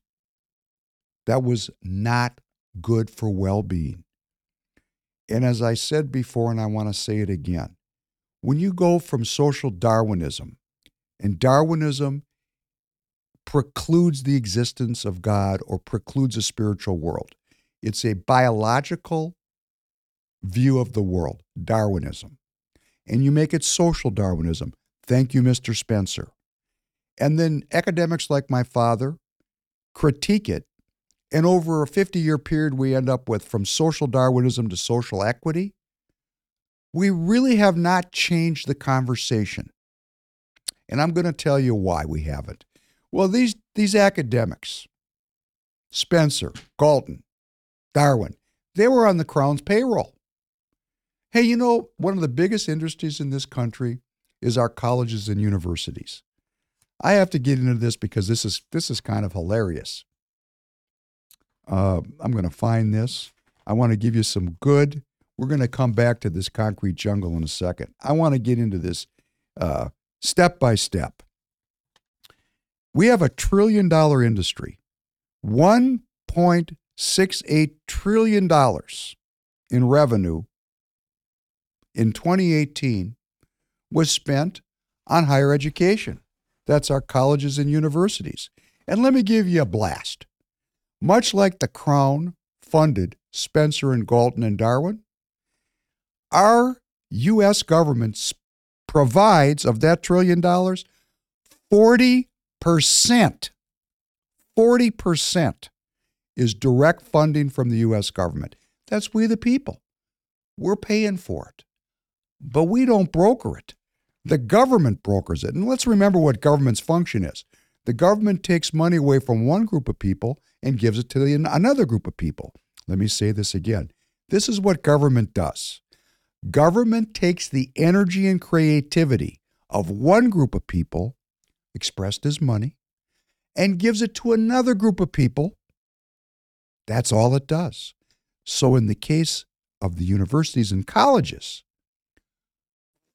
that was not good for well-being. And as I said before and I want to say it again, when you go from social Darwinism, and Darwinism precludes the existence of God or precludes a spiritual world. It's a biological view of the world, Darwinism. And you make it social Darwinism. Thank you, Mr. Spencer. And then academics like my father critique it, and over a 50 year period, we end up with from social Darwinism to social equity, we really have not changed the conversation. And I'm going to tell you why we haven't. Well, these, these academics, Spencer, Galton, Darwin, they were on the Crown's payroll. Hey, you know, one of the biggest industries in this country is our colleges and universities. I have to get into this because this is this is kind of hilarious. Uh, I'm going to find this. I want to give you some good. We're going to come back to this concrete jungle in a second. I want to get into this uh, step by step. We have a trillion dollar industry, $1.68 trillion in revenue in 2018 was spent on higher education. That's our colleges and universities. And let me give you a blast. Much like the Crown funded Spencer and Galton and Darwin, our U.S. government provides of that trillion dollars 40%. 40% is direct funding from the U.S. government. That's we the people. We're paying for it but we don't broker it. The government brokers it. And let's remember what government's function is. The government takes money away from one group of people and gives it to the, another group of people. Let me say this again. This is what government does. Government takes the energy and creativity of one group of people, expressed as money, and gives it to another group of people. That's all it does. So, in the case of the universities and colleges,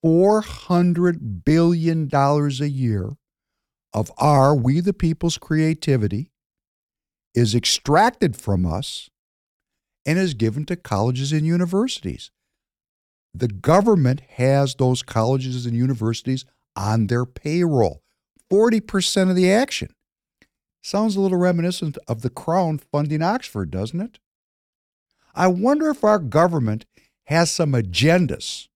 $400 billion a year of our, we the people's creativity, is extracted from us and is given to colleges and universities. The government has those colleges and universities on their payroll. 40% of the action. Sounds a little reminiscent of the Crown funding Oxford, doesn't it? I wonder if our government has some agendas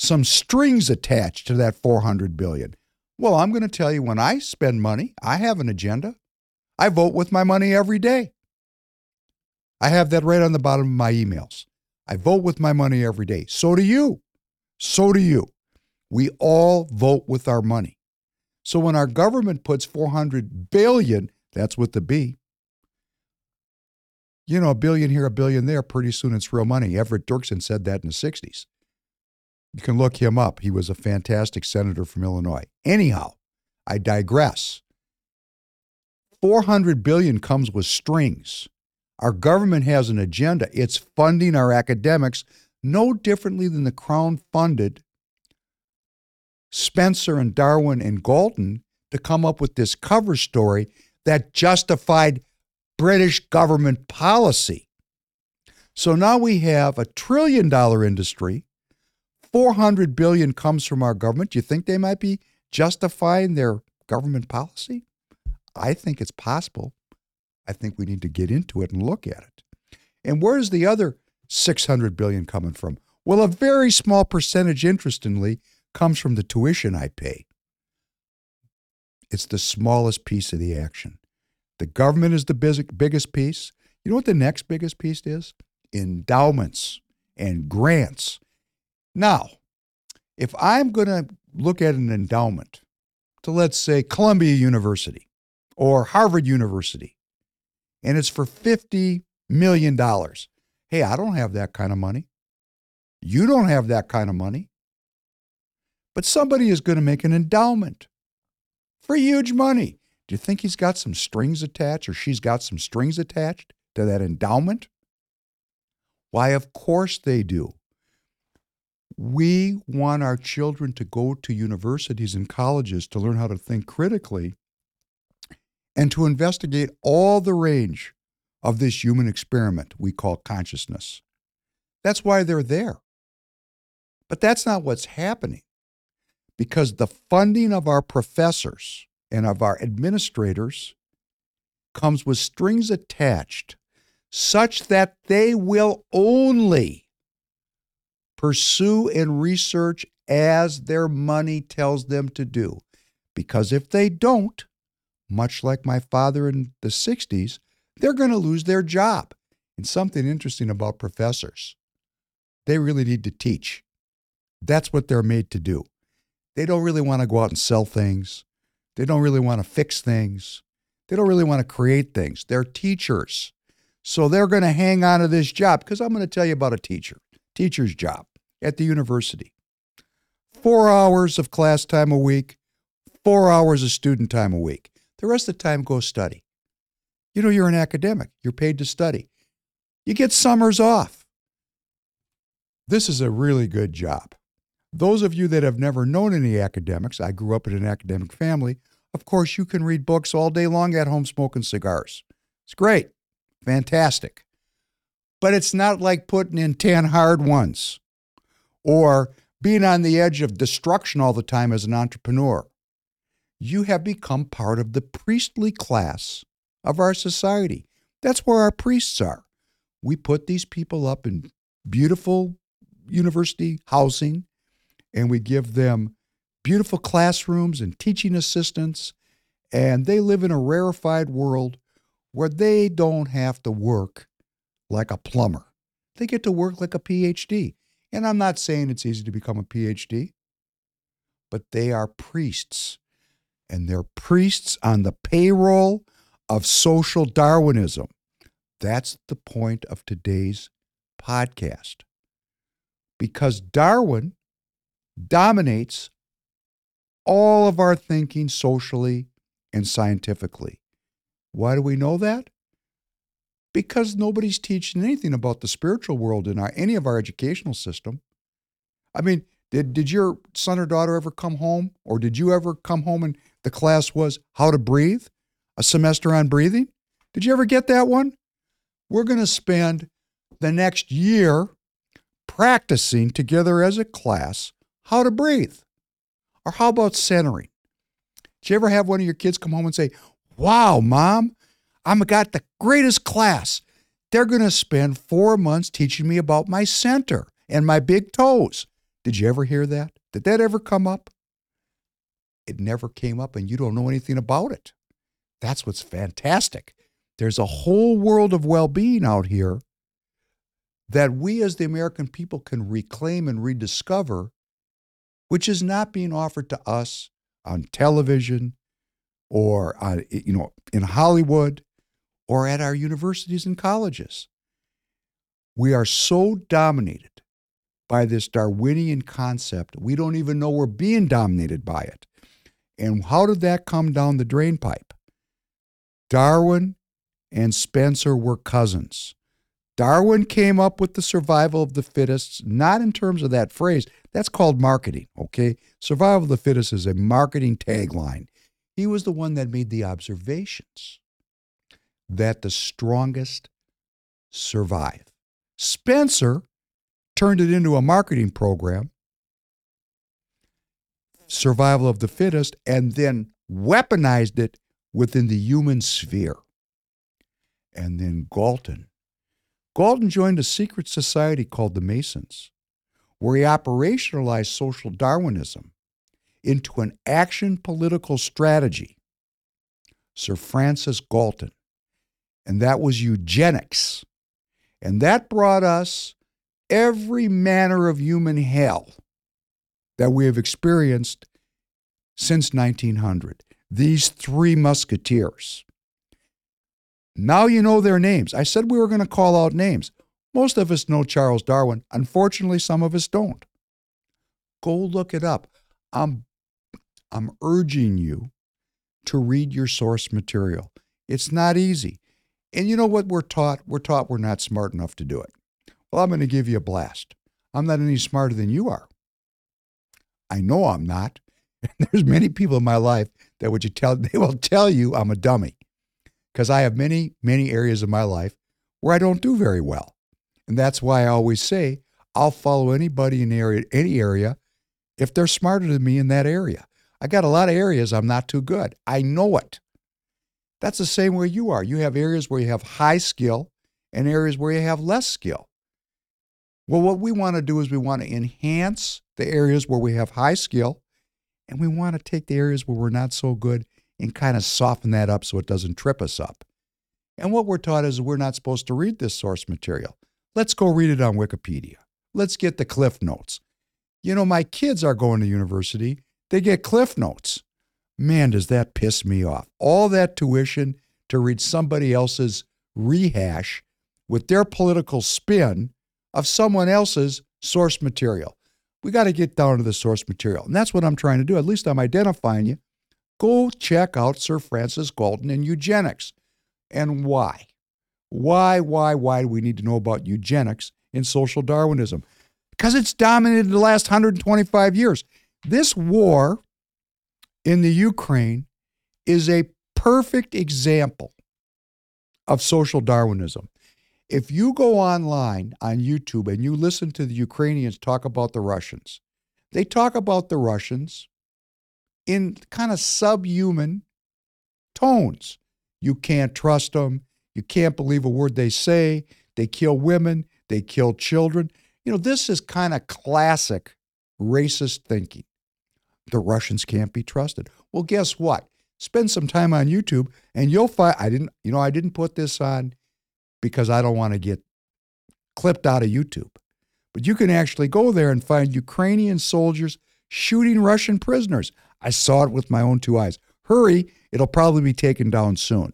some strings attached to that 400 billion. Well, I'm going to tell you when I spend money, I have an agenda. I vote with my money every day. I have that right on the bottom of my emails. I vote with my money every day. So do you. So do you. We all vote with our money. So when our government puts 400 billion, that's with the B. You know, a billion here, a billion there, pretty soon it's real money. Everett Dirksen said that in the 60s. You can look him up. He was a fantastic senator from Illinois. Anyhow, I digress. 400 billion comes with strings. Our government has an agenda. It's funding our academics no differently than the Crown funded Spencer and Darwin and Galton to come up with this cover story that justified British government policy. So now we have a trillion dollar industry 400 billion comes from our government. Do you think they might be justifying their government policy? I think it's possible. I think we need to get into it and look at it. And where's the other 600 billion coming from? Well, a very small percentage interestingly comes from the tuition I pay. It's the smallest piece of the action. The government is the biggest piece. You know what the next biggest piece is? Endowments and grants now, if I'm going to look at an endowment to, let's say, Columbia University or Harvard University, and it's for $50 million, hey, I don't have that kind of money. You don't have that kind of money. But somebody is going to make an endowment for huge money. Do you think he's got some strings attached or she's got some strings attached to that endowment? Why, of course they do. We want our children to go to universities and colleges to learn how to think critically and to investigate all the range of this human experiment we call consciousness. That's why they're there. But that's not what's happening because the funding of our professors and of our administrators comes with strings attached such that they will only pursue and research as their money tells them to do. Because if they don't, much like my father in the 60s, they're going to lose their job. And something interesting about professors, they really need to teach. That's what they're made to do. They don't really want to go out and sell things. They don't really want to fix things. They don't really want to create things. They're teachers. So they're going to hang on to this job because I'm going to tell you about a teacher, teacher's job at the university. Four hours of class time a week, four hours of student time a week. The rest of the time, go study. You know, you're an academic, you're paid to study. You get summers off. This is a really good job. Those of you that have never known any academics, I grew up in an academic family. Of course, you can read books all day long at home smoking cigars. It's great, fantastic. But it's not like putting in 10 hard ones or being on the edge of destruction all the time as an entrepreneur. You have become part of the priestly class of our society. That's where our priests are. We put these people up in beautiful university housing and we give them beautiful classrooms and teaching assistants, and they live in a rarefied world where they don't have to work like a plumber. They get to work like a PhD. And I'm not saying it's easy to become a PhD, but they are priests. And they're priests on the payroll of social Darwinism. That's the point of today's podcast. Because Darwin dominates all of our thinking socially and scientifically. Why do we know that? Because nobody's teaching anything about the spiritual world in our, any of our educational system. I mean, did, did your son or daughter ever come home, or did you ever come home and the class was how to breathe, a semester on breathing? Did you ever get that one? We're going to spend the next year practicing together as a class how to breathe. Or how about centering? Did you ever have one of your kids come home and say, Wow, mom, I've got the greatest class. They're going to spend four months teaching me about my center and my big toes. Did you ever hear that? Did that ever come up? It never came up, and you don't know anything about it. That's what's fantastic. There's a whole world of well being out here that we as the American people can reclaim and rediscover which is not being offered to us on television or you know in Hollywood or at our universities and colleges. We are so dominated by this Darwinian concept, we don't even know we're being dominated by it. And how did that come down the drainpipe? Darwin and Spencer were cousins. Darwin came up with the survival of the fittest, not in terms of that phrase. That's called marketing, okay? Survival of the fittest is a marketing tagline. He was the one that made the observations that the strongest survive. Spencer turned it into a marketing program, survival of the fittest, and then weaponized it within the human sphere. And then Galton Galton joined a secret society called the Masons, where he operationalized social Darwinism into an action political strategy. Sir Francis Galton. And that was eugenics. And that brought us every manner of human hell that we have experienced since 1900. These three musketeers. Now you know their names. I said we were going to call out names. Most of us know Charles Darwin. Unfortunately, some of us don't. Go look it up. I'm, I'm urging you to read your source material. It's not easy. And you know what we're taught? We're taught we're not smart enough to do it. Well, I'm going to give you a blast. I'm not any smarter than you are. I know I'm not. There's many people in my life that would you tell they will tell you I'm a dummy because I have many, many areas of my life where I don't do very well. And that's why I always say I'll follow anybody in area, any area if they're smarter than me in that area. I got a lot of areas I'm not too good. I know it. That's the same way you are. You have areas where you have high skill and areas where you have less skill. Well, what we want to do is we want to enhance the areas where we have high skill and we want to take the areas where we're not so good and kind of soften that up so it doesn't trip us up. And what we're taught is we're not supposed to read this source material. Let's go read it on Wikipedia. Let's get the Cliff Notes. You know, my kids are going to university, they get Cliff Notes. Man, does that piss me off. All that tuition to read somebody else's rehash with their political spin of someone else's source material. We got to get down to the source material. And that's what I'm trying to do. At least I'm identifying you. Go check out Sir Francis Galton and eugenics. And why? Why, why, why do we need to know about eugenics in social Darwinism? Because it's dominated the last 125 years. This war in the Ukraine is a perfect example of social Darwinism. If you go online on YouTube and you listen to the Ukrainians talk about the Russians, they talk about the Russians in kind of subhuman tones. You can't trust them. You can't believe a word they say. They kill women. They kill children. You know, this is kind of classic racist thinking. The Russians can't be trusted. Well, guess what? Spend some time on YouTube and you'll find I didn't, you know, I didn't put this on because I don't want to get clipped out of YouTube. But you can actually go there and find Ukrainian soldiers shooting Russian prisoners. I saw it with my own two eyes. Hurry, it'll probably be taken down soon.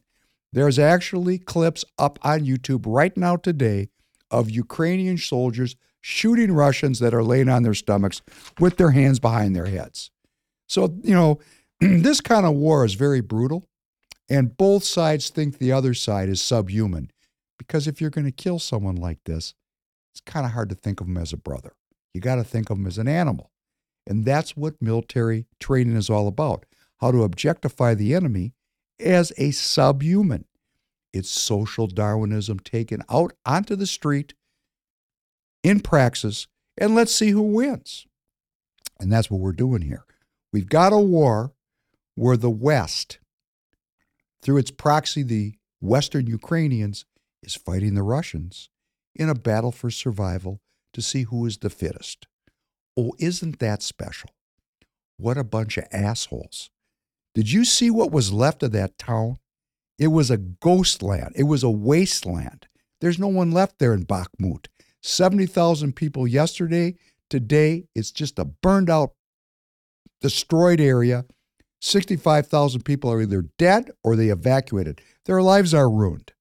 There's actually clips up on YouTube right now today of Ukrainian soldiers shooting Russians that are laying on their stomachs with their hands behind their heads. So, you know, this kind of war is very brutal, and both sides think the other side is subhuman. Because if you're going to kill someone like this, it's kind of hard to think of him as a brother. You got to think of him as an animal. And that's what military training is all about how to objectify the enemy as a subhuman. It's social Darwinism taken out onto the street in praxis, and let's see who wins. And that's what we're doing here. We've got a war where the West, through its proxy, the Western Ukrainians, is fighting the Russians in a battle for survival to see who is the fittest. Oh, isn't that special? What a bunch of assholes. Did you see what was left of that town? It was a ghost land. It was a wasteland. There's no one left there in Bakhmut. 70,000 people yesterday. Today, it's just a burned out, destroyed area. 65,000 people are either dead or they evacuated. Their lives are ruined.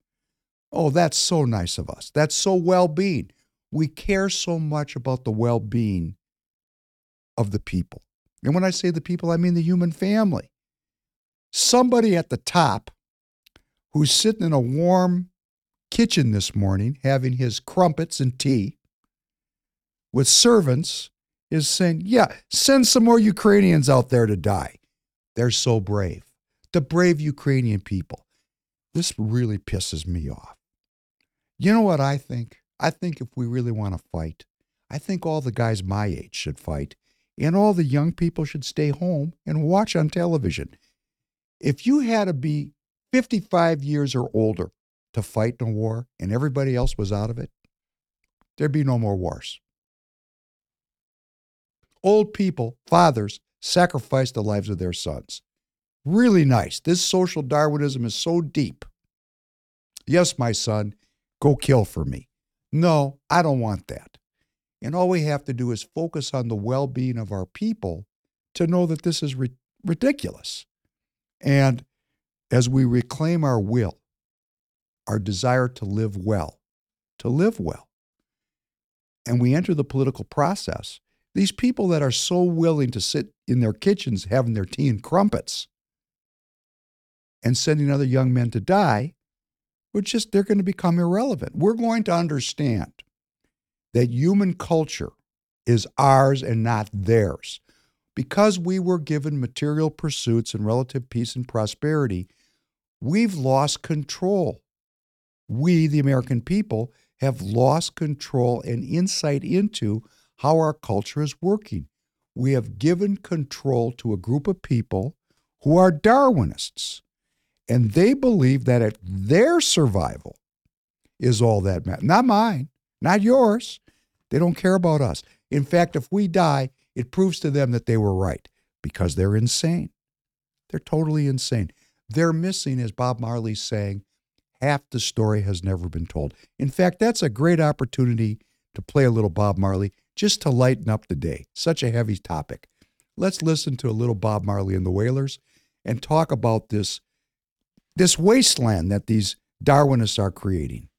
Oh, that's so nice of us. That's so well being. We care so much about the well being of the people. And when I say the people, I mean the human family. Somebody at the top who's sitting in a warm kitchen this morning having his crumpets and tea with servants is saying, Yeah, send some more Ukrainians out there to die. They're so brave. The brave Ukrainian people. This really pisses me off. You know what I think? I think if we really want to fight, I think all the guys my age should fight and all the young people should stay home and watch on television. If you had to be 55 years or older to fight in a war and everybody else was out of it, there'd be no more wars. Old people, fathers, sacrifice the lives of their sons. Really nice. This social Darwinism is so deep. Yes, my son, go kill for me. No, I don't want that. And all we have to do is focus on the well being of our people to know that this is ri- ridiculous. And as we reclaim our will, our desire to live well, to live well, and we enter the political process, these people that are so willing to sit in their kitchens having their tea and crumpets and sending other young men to die, we're just, they're going to become irrelevant. We're going to understand that human culture is ours and not theirs. Because we were given material pursuits and relative peace and prosperity, we've lost control. We, the American people, have lost control and insight into how our culture is working. We have given control to a group of people who are Darwinists, and they believe that at their survival is all that matters. Not mine, not yours. They don't care about us. In fact, if we die, it proves to them that they were right because they're insane. They're totally insane. They're missing, as Bob Marley's saying, half the story has never been told. In fact, that's a great opportunity to play a little Bob Marley just to lighten up the day. Such a heavy topic. Let's listen to a little Bob Marley and the Wailers and talk about this this wasteland that these Darwinists are creating.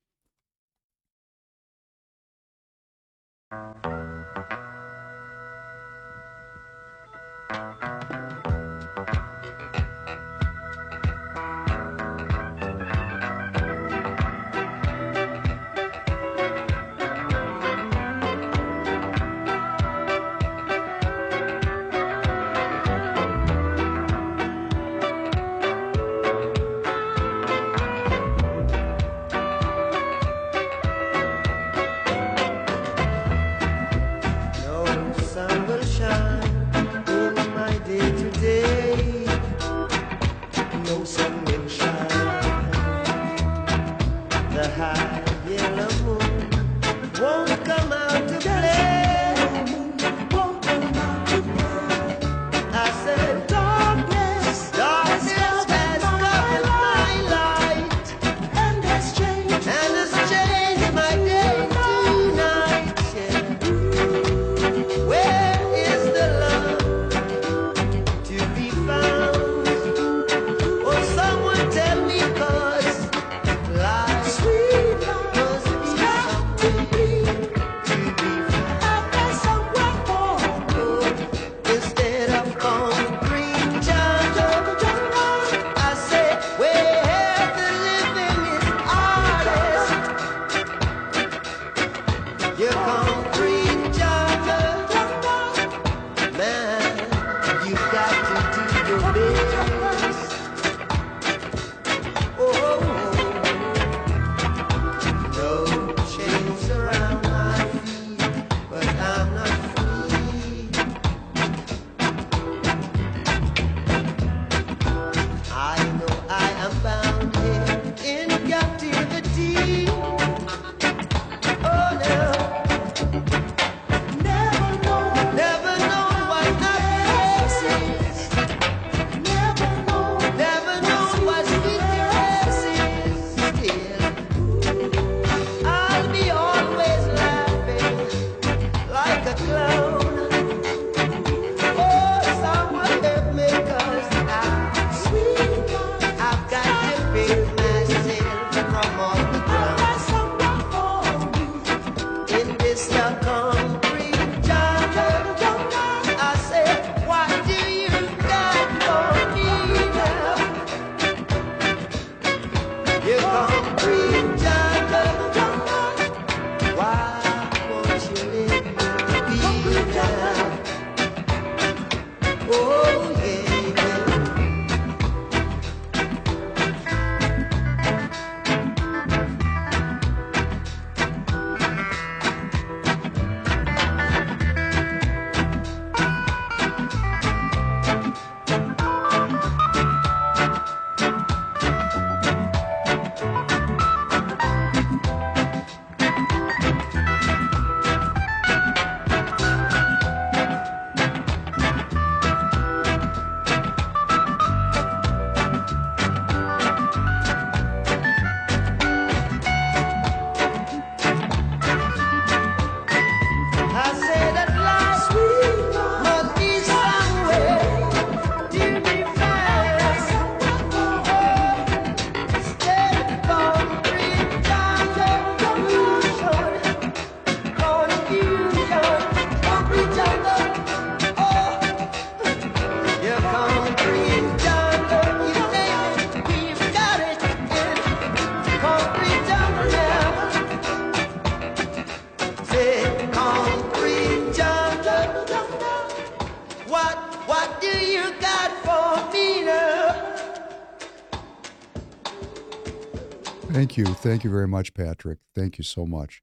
Thank you. Thank you very much, Patrick. Thank you so much.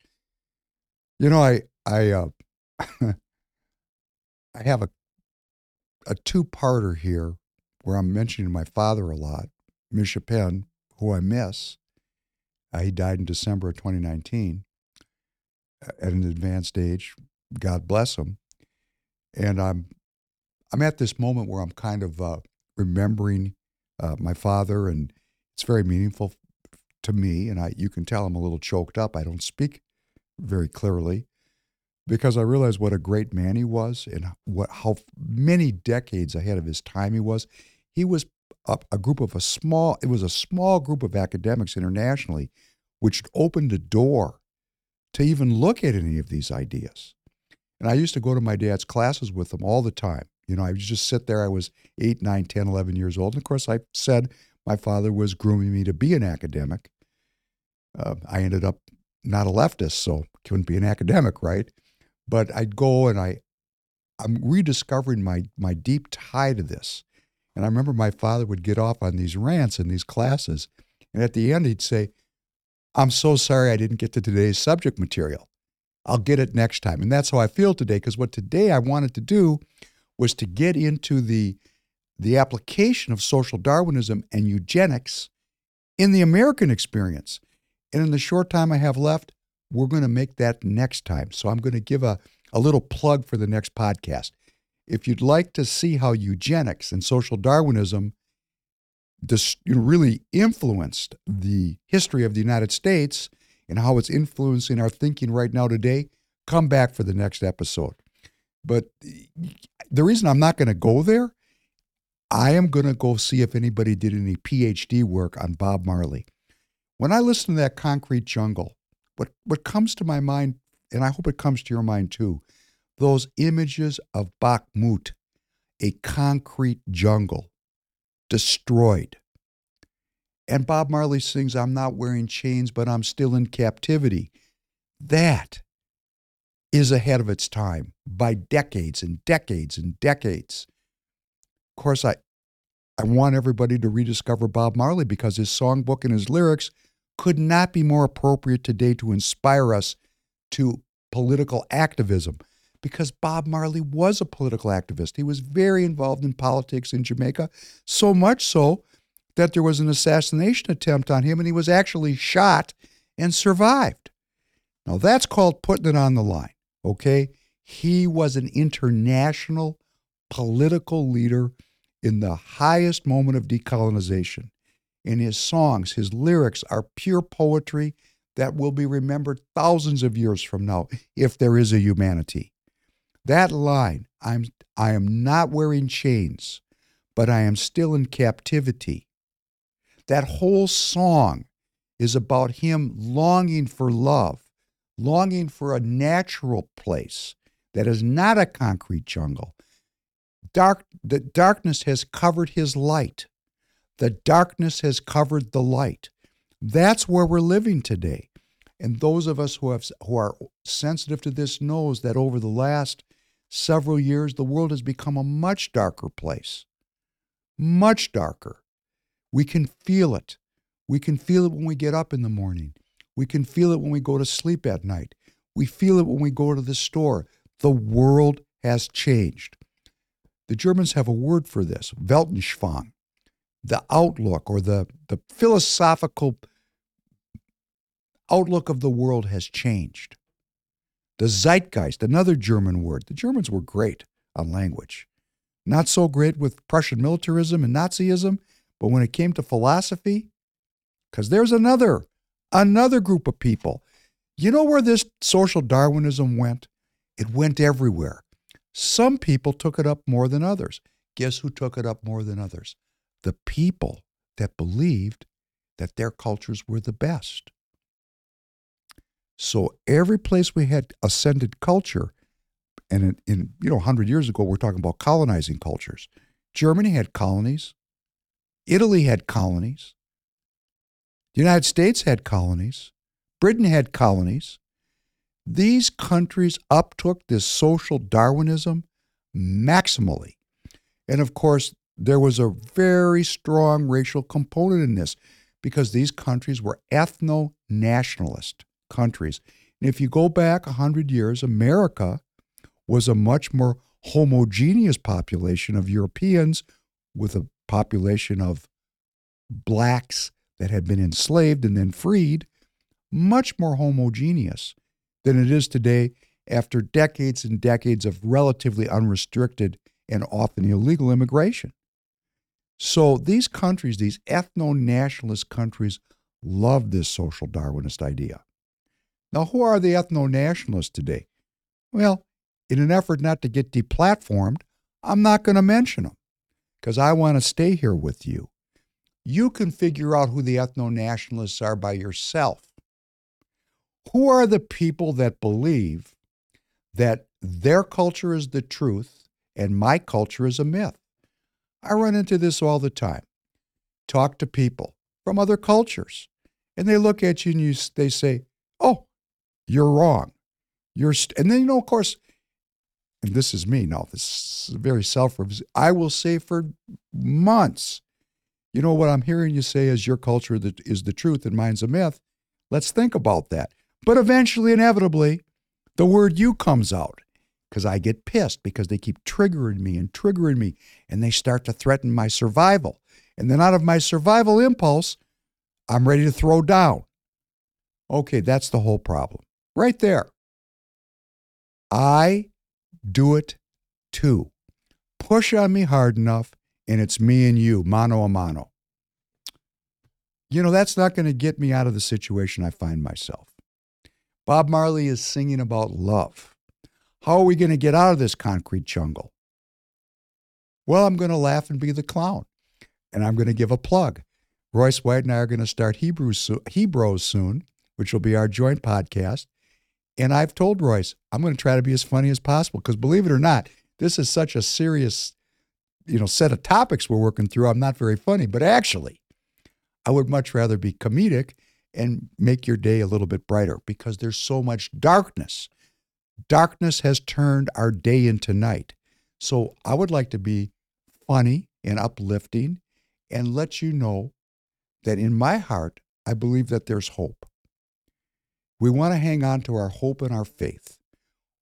You know, I I uh, I have a a two-parter here where I'm mentioning my father a lot, Misha Penn, who I miss. Uh, he died in December of 2019 uh, at an advanced age. God bless him. And I'm I'm at this moment where I'm kind of uh, remembering uh, my father, and it's very meaningful to me. And I, you can tell I'm a little choked up. I don't speak very clearly because I realize what a great man he was and what how many decades ahead of his time he was. He was a, a group of a small. It was a small group of academics internationally, which opened the door to even look at any of these ideas. And I used to go to my dad's classes with him all the time. You know, I would just sit there. I was 8, 9, 10, 11 years old. And of course, I said my father was grooming me to be an academic. Uh, I ended up not a leftist, so couldn't be an academic, right? But I'd go and I, I'm rediscovering my my deep tie to this. And I remember my father would get off on these rants in these classes, and at the end he'd say, "I'm so sorry I didn't get to today's subject material. I'll get it next time." And that's how I feel today. Because what today I wanted to do was to get into the the application of social Darwinism and eugenics in the American experience. And in the short time I have left, we're going to make that next time. So I'm going to give a, a little plug for the next podcast. If you'd like to see how eugenics and social Darwinism dis, really influenced the history of the United States and how it's influencing our thinking right now today, come back for the next episode. But the reason I'm not going to go there, I am going to go see if anybody did any PhD work on Bob Marley. When I listen to that concrete jungle, what, what comes to my mind, and I hope it comes to your mind too, those images of Bakhmut, a concrete jungle, destroyed. And Bob Marley sings, I'm not wearing chains, but I'm still in captivity. That is ahead of its time by decades and decades and decades. Of course, I, I want everybody to rediscover Bob Marley because his songbook and his lyrics could not be more appropriate today to inspire us to political activism because Bob Marley was a political activist. He was very involved in politics in Jamaica, so much so that there was an assassination attempt on him and he was actually shot and survived. Now, that's called putting it on the line, okay? He was an international political leader in the highest moment of decolonization in his songs. His lyrics are pure poetry that will be remembered thousands of years from now if there is a humanity. That line, I'm I am not wearing chains, but I am still in captivity. That whole song is about him longing for love, longing for a natural place that is not a concrete jungle. Dark, the darkness has covered his light. The darkness has covered the light. That's where we're living today. And those of us who, have, who are sensitive to this knows that over the last several years, the world has become a much darker place. Much darker. We can feel it. We can feel it when we get up in the morning. We can feel it when we go to sleep at night. We feel it when we go to the store. The world has changed. The Germans have a word for this, Weltanschauung the outlook or the, the philosophical outlook of the world has changed. The zeitgeist, another German word. The Germans were great on language. Not so great with Prussian militarism and Nazism, but when it came to philosophy, because there's another, another group of people. You know where this social Darwinism went? It went everywhere. Some people took it up more than others. Guess who took it up more than others? The people that believed that their cultures were the best. So every place we had ascended culture, and in, in you know, 100 years ago, we're talking about colonizing cultures. Germany had colonies. Italy had colonies. The United States had colonies. Britain had colonies. These countries uptook this social Darwinism maximally. And of course, there was a very strong racial component in this because these countries were ethno nationalist countries. And if you go back 100 years, America was a much more homogeneous population of Europeans with a population of blacks that had been enslaved and then freed, much more homogeneous than it is today after decades and decades of relatively unrestricted and often illegal immigration. So these countries, these ethno nationalist countries, love this social Darwinist idea. Now, who are the ethno nationalists today? Well, in an effort not to get deplatformed, I'm not going to mention them because I want to stay here with you. You can figure out who the ethno nationalists are by yourself. Who are the people that believe that their culture is the truth and my culture is a myth? I run into this all the time. Talk to people from other cultures, and they look at you and you, they say, "Oh, you're wrong." You're st-. and then you know, of course, and this is me now. This is very self. I will say for months, you know what I'm hearing you say is your culture that is the truth and mine's a myth. Let's think about that. But eventually, inevitably, the word you comes out because I get pissed because they keep triggering me and triggering me and they start to threaten my survival. And then out of my survival impulse, I'm ready to throw down. Okay, that's the whole problem. Right there. I do it too. Push on me hard enough, and it's me and you, mano a mano. You know, that's not going to get me out of the situation I find myself. Bob Marley is singing about love. How are we going to get out of this concrete jungle? Well, I'm going to laugh and be the clown. And I'm going to give a plug. Royce White and I are going to start Hebrews, Hebrews soon, which will be our joint podcast. And I've told Royce, I'm going to try to be as funny as possible because believe it or not, this is such a serious, you know, set of topics we're working through. I'm not very funny, but actually, I would much rather be comedic and make your day a little bit brighter because there's so much darkness. Darkness has turned our day into night. So I would like to be funny and uplifting and let you know that in my heart, I believe that there's hope. We want to hang on to our hope and our faith,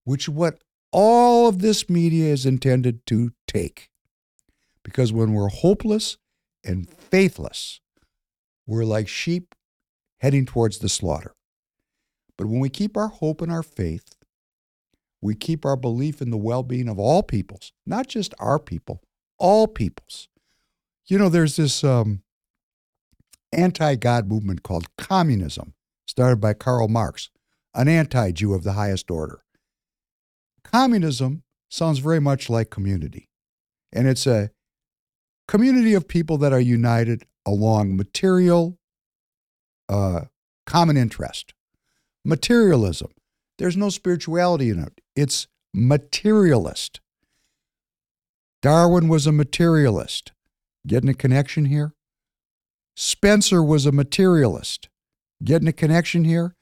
which what all of this media is intended to take. Because when we're hopeless and faithless, we're like sheep heading towards the slaughter. But when we keep our hope and our faith, we keep our belief in the well being of all peoples, not just our people, all peoples. You know, there's this um, anti God movement called communism started by Karl Marx, an anti Jew of the highest order. Communism sounds very much like community, and it's a community of people that are united along material, uh, common interest. Materialism, there's no spirituality in it, it's materialist. Darwin was a materialist. Getting a connection here? Spencer was a materialist. Getting a connection here?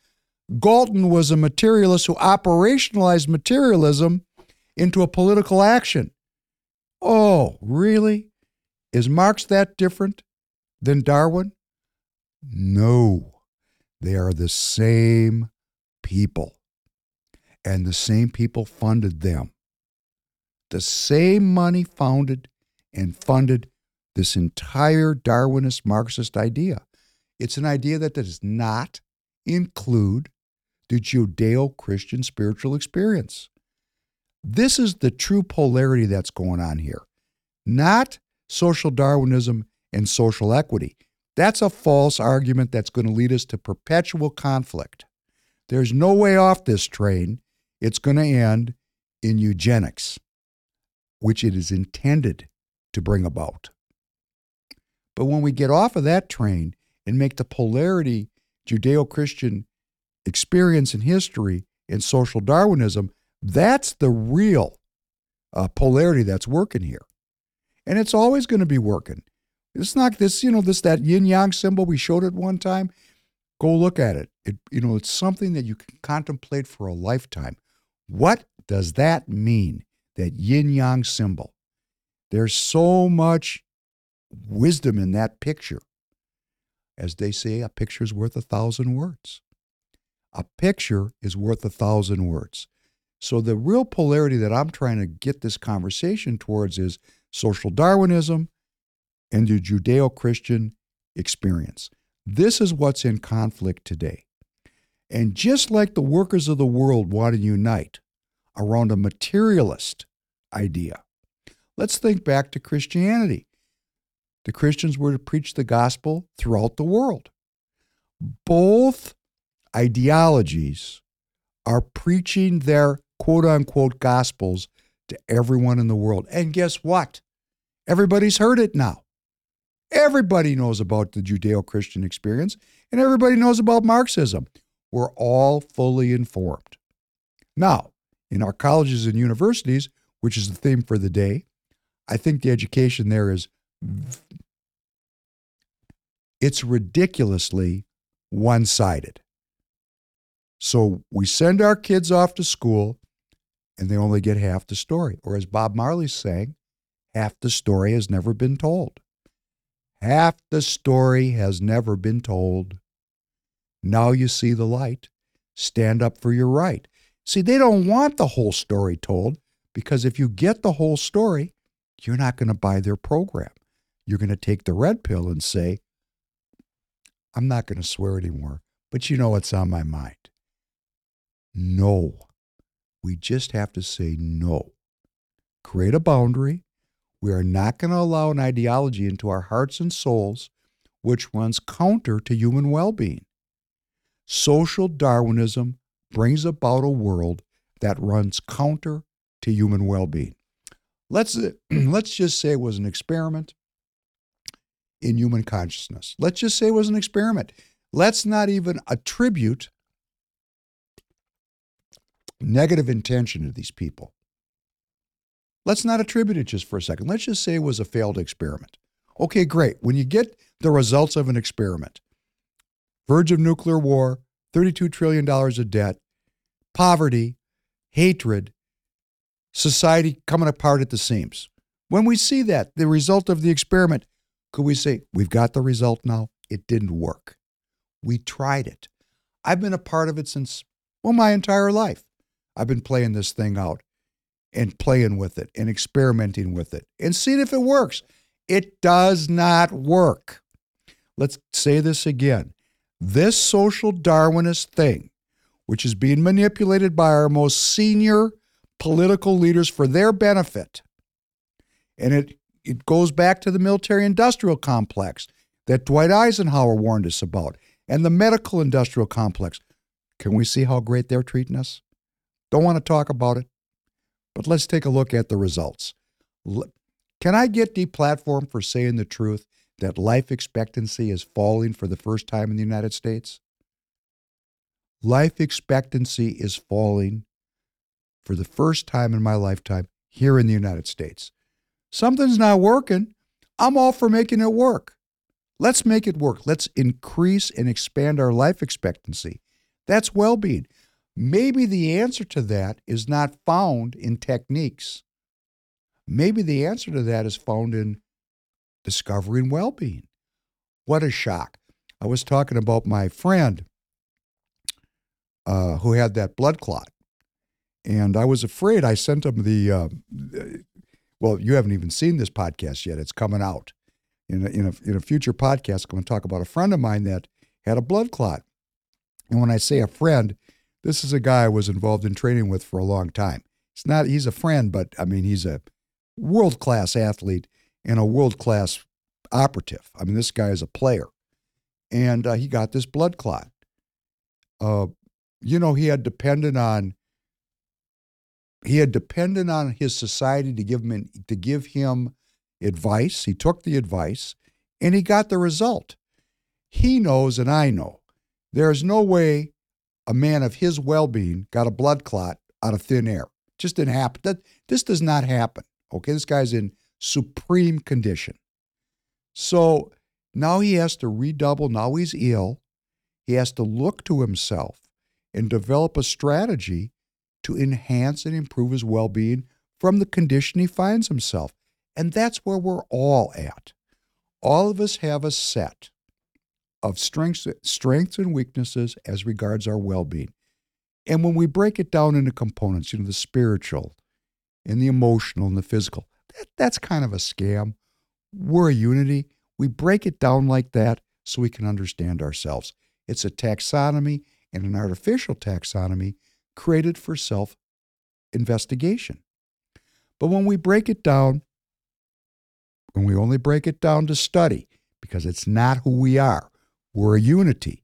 Galton was a materialist who operationalized materialism into a political action. Oh, really? Is Marx that different than Darwin? No. They are the same people. And the same people funded them. The same money founded and funded this entire Darwinist Marxist idea. It's an idea that does not include the Judeo Christian spiritual experience. This is the true polarity that's going on here, not social Darwinism and social equity. That's a false argument that's going to lead us to perpetual conflict. There's no way off this train. It's going to end in eugenics, which it is intended to bring about. But when we get off of that train and make the polarity Judeo Christian experience in history and social Darwinism, that's the real uh, polarity that's working here. And it's always going to be working. It's not this, you know, this, that yin yang symbol we showed it one time. Go look at it. It, you know, it's something that you can contemplate for a lifetime. What does that mean? That yin yang symbol. There's so much wisdom in that picture. As they say, a picture is worth a thousand words. A picture is worth a thousand words. So, the real polarity that I'm trying to get this conversation towards is social Darwinism and the Judeo Christian experience. This is what's in conflict today. And just like the workers of the world want to unite around a materialist idea, let's think back to Christianity. the Christians were to preach the gospel throughout the world. Both ideologies are preaching their quote unquote gospels to everyone in the world. And guess what? Everybody's heard it now. Everybody knows about the Judeo Christian experience, and everybody knows about Marxism. We're all fully informed. Now, in our colleges and universities, which is the theme for the day, I think the education there is it's ridiculously one-sided. So we send our kids off to school and they only get half the story. Or as Bob Marley's saying, half the story has never been told. Half the story has never been told. Now you see the light. Stand up for your right. See, they don't want the whole story told because if you get the whole story, you're not going to buy their program. You're going to take the red pill and say, I'm not going to swear anymore, but you know what's on my mind. No. We just have to say no. Create a boundary. We are not going to allow an ideology into our hearts and souls which runs counter to human well being. Social Darwinism brings about a world that runs counter to human well being. Let's, uh, let's just say it was an experiment in human consciousness. Let's just say it was an experiment. Let's not even attribute negative intention to these people. Let's not attribute it just for a second. Let's just say it was a failed experiment. Okay, great. When you get the results of an experiment, verge of nuclear war, $32 trillion of debt, poverty, hatred, society coming apart at the seams. When we see that, the result of the experiment, could we say, we've got the result now? It didn't work. We tried it. I've been a part of it since, well, my entire life. I've been playing this thing out and playing with it and experimenting with it and seeing if it works. It does not work. Let's say this again. This social Darwinist thing, which is being manipulated by our most senior political leaders for their benefit, and it, it goes back to the military industrial complex that Dwight Eisenhower warned us about and the medical industrial complex. Can we see how great they're treating us? Don't want to talk about it, but let's take a look at the results. Can I get deplatformed for saying the truth that life expectancy is falling for the first time in the United States? Life expectancy is falling for the first time in my lifetime here in the United States. Something's not working. I'm all for making it work. Let's make it work. Let's increase and expand our life expectancy. That's well being. Maybe the answer to that is not found in techniques. Maybe the answer to that is found in discovering well being. What a shock. I was talking about my friend uh, who had that blood clot. And I was afraid I sent him the, uh, well, you haven't even seen this podcast yet. It's coming out. In a, in a, in a future podcast, I'm going to talk about a friend of mine that had a blood clot. And when I say a friend, this is a guy I was involved in training with for a long time. He's not, he's a friend, but I mean, he's a world class athlete and a world class operative. I mean, this guy is a player. And uh, he got this blood clot. Uh, you know, he had depended on he had depended on his society to give him to give him advice. He took the advice and he got the result. He knows and I know. There's no way a man of his well being got a blood clot out of thin air. Just didn't happen. That, this does not happen. Okay, this guy's in supreme condition. So now he has to redouble. Now he's ill. He has to look to himself and develop a strategy to enhance and improve his well being from the condition he finds himself. And that's where we're all at. All of us have a set of strengths, strengths and weaknesses as regards our well-being. And when we break it down into components, you know, the spiritual and the emotional and the physical, that's kind of a scam. We're a unity. We break it down like that so we can understand ourselves. It's a taxonomy and an artificial taxonomy created for self investigation. But when we break it down when we only break it down to study, because it's not who we are. We're a unity.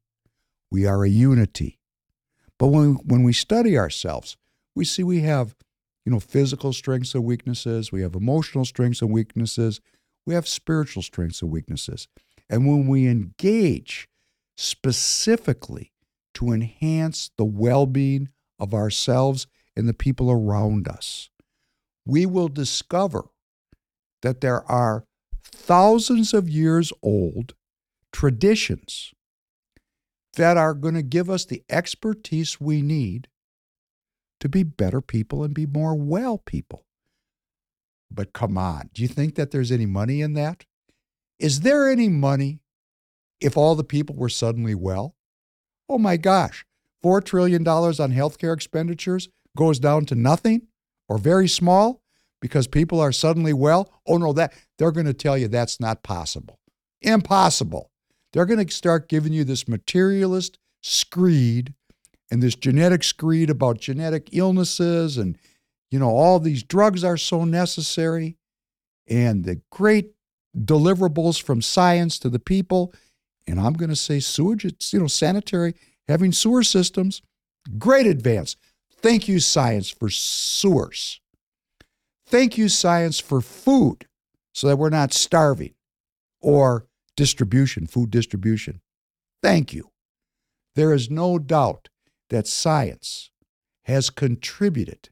We are a unity. But when, when we study ourselves, we see we have, you know, physical strengths and weaknesses, we have emotional strengths and weaknesses, we have spiritual strengths and weaknesses. And when we engage specifically to enhance the well being of ourselves and the people around us, we will discover that there are thousands of years old traditions that are going to give us the expertise we need to be better people and be more well people. But come on, do you think that there's any money in that? Is there any money if all the people were suddenly well? Oh my gosh, $4 trillion on healthcare expenditures goes down to nothing or very small because people are suddenly well. Oh no, that they're going to tell you that's not possible. Impossible. They're going to start giving you this materialist screed and this genetic screed about genetic illnesses and you know all these drugs are so necessary. And the great deliverables from science to the people and I'm going to say sewage it's you know sanitary having sewer systems great advance. Thank you science for sewers. Thank you science for food so that we're not starving or distribution food distribution. Thank you. There is no doubt that science has contributed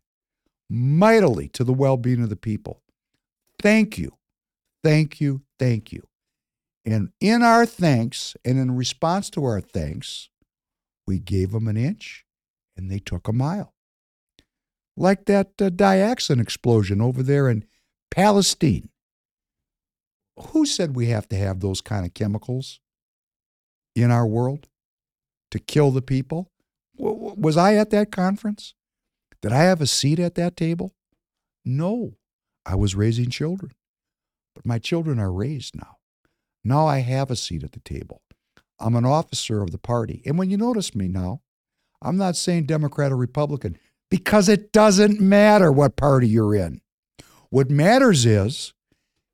mightily to the well being of the people. Thank you, thank you, thank you. And in our thanks and in response to our thanks, we gave them an inch and they took a mile. Like that uh, dioxin explosion over there in Palestine. Who said we have to have those kind of chemicals in our world to kill the people? Was I at that conference? Did I have a seat at that table? No, I was raising children. But my children are raised now. Now I have a seat at the table. I'm an officer of the party. And when you notice me now, I'm not saying Democrat or Republican because it doesn't matter what party you're in. What matters is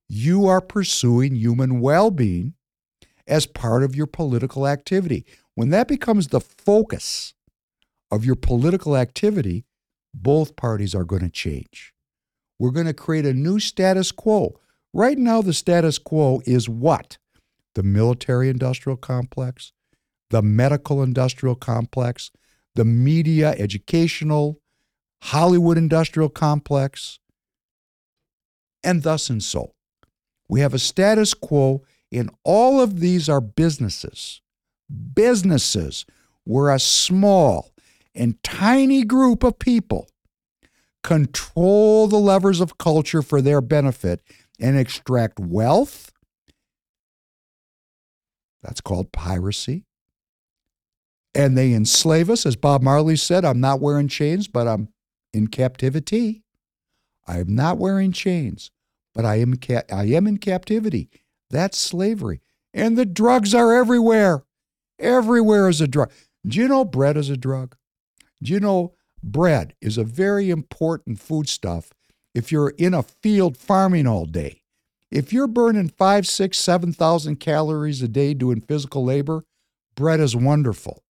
you are pursuing human well being as part of your political activity. When that becomes the focus of your political activity, both parties are going to change. We're going to create a new status quo. Right now, the status quo is what? The military industrial complex, the medical industrial complex, the media, educational, Hollywood industrial complex, and thus and so. We have a status quo, in all of these are businesses. Businesses. We're a small, and tiny group of people control the levers of culture for their benefit and extract wealth. That's called piracy. And they enslave us. As Bob Marley said, I'm not wearing chains, but I'm in captivity. I am not wearing chains, but I am, ca- I am in captivity. That's slavery. And the drugs are everywhere. Everywhere is a drug. Do you know bread is a drug? Do you know bread is a very important foodstuff if you're in a field farming all day? If you're burning five, six, seven thousand calories a day doing physical labor, bread is wonderful.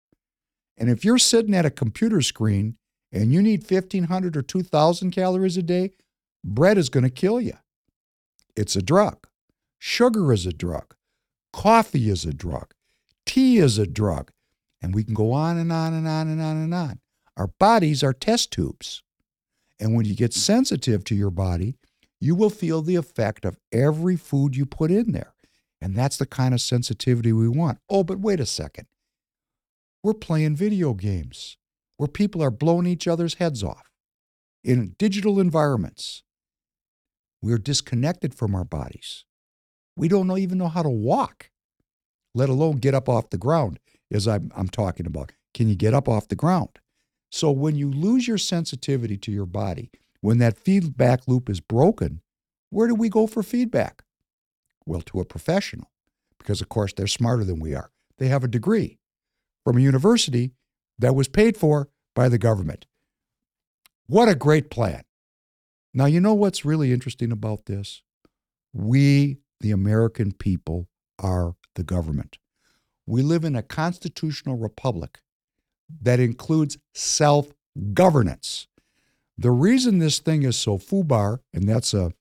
And if you're sitting at a computer screen and you need 1,500 or 2,000 calories a day, bread is going to kill you. It's a drug. Sugar is a drug. Coffee is a drug. Tea is a drug. And we can go on and on and on and on and on. Our bodies are test tubes. And when you get sensitive to your body, you will feel the effect of every food you put in there. And that's the kind of sensitivity we want. Oh, but wait a second. We're playing video games where people are blowing each other's heads off in digital environments. We're disconnected from our bodies. We don't know, even know how to walk, let alone get up off the ground, as I'm, I'm talking about. Can you get up off the ground? So when you lose your sensitivity to your body, when that feedback loop is broken, where do we go for feedback? Well, to a professional, because of course they're smarter than we are. They have a degree from a university that was paid for by the government. What a great plan. Now, you know what's really interesting about this? We, the American people, are the government. We live in a constitutional republic that includes self governance. The reason this thing is so FUBAR, and that's a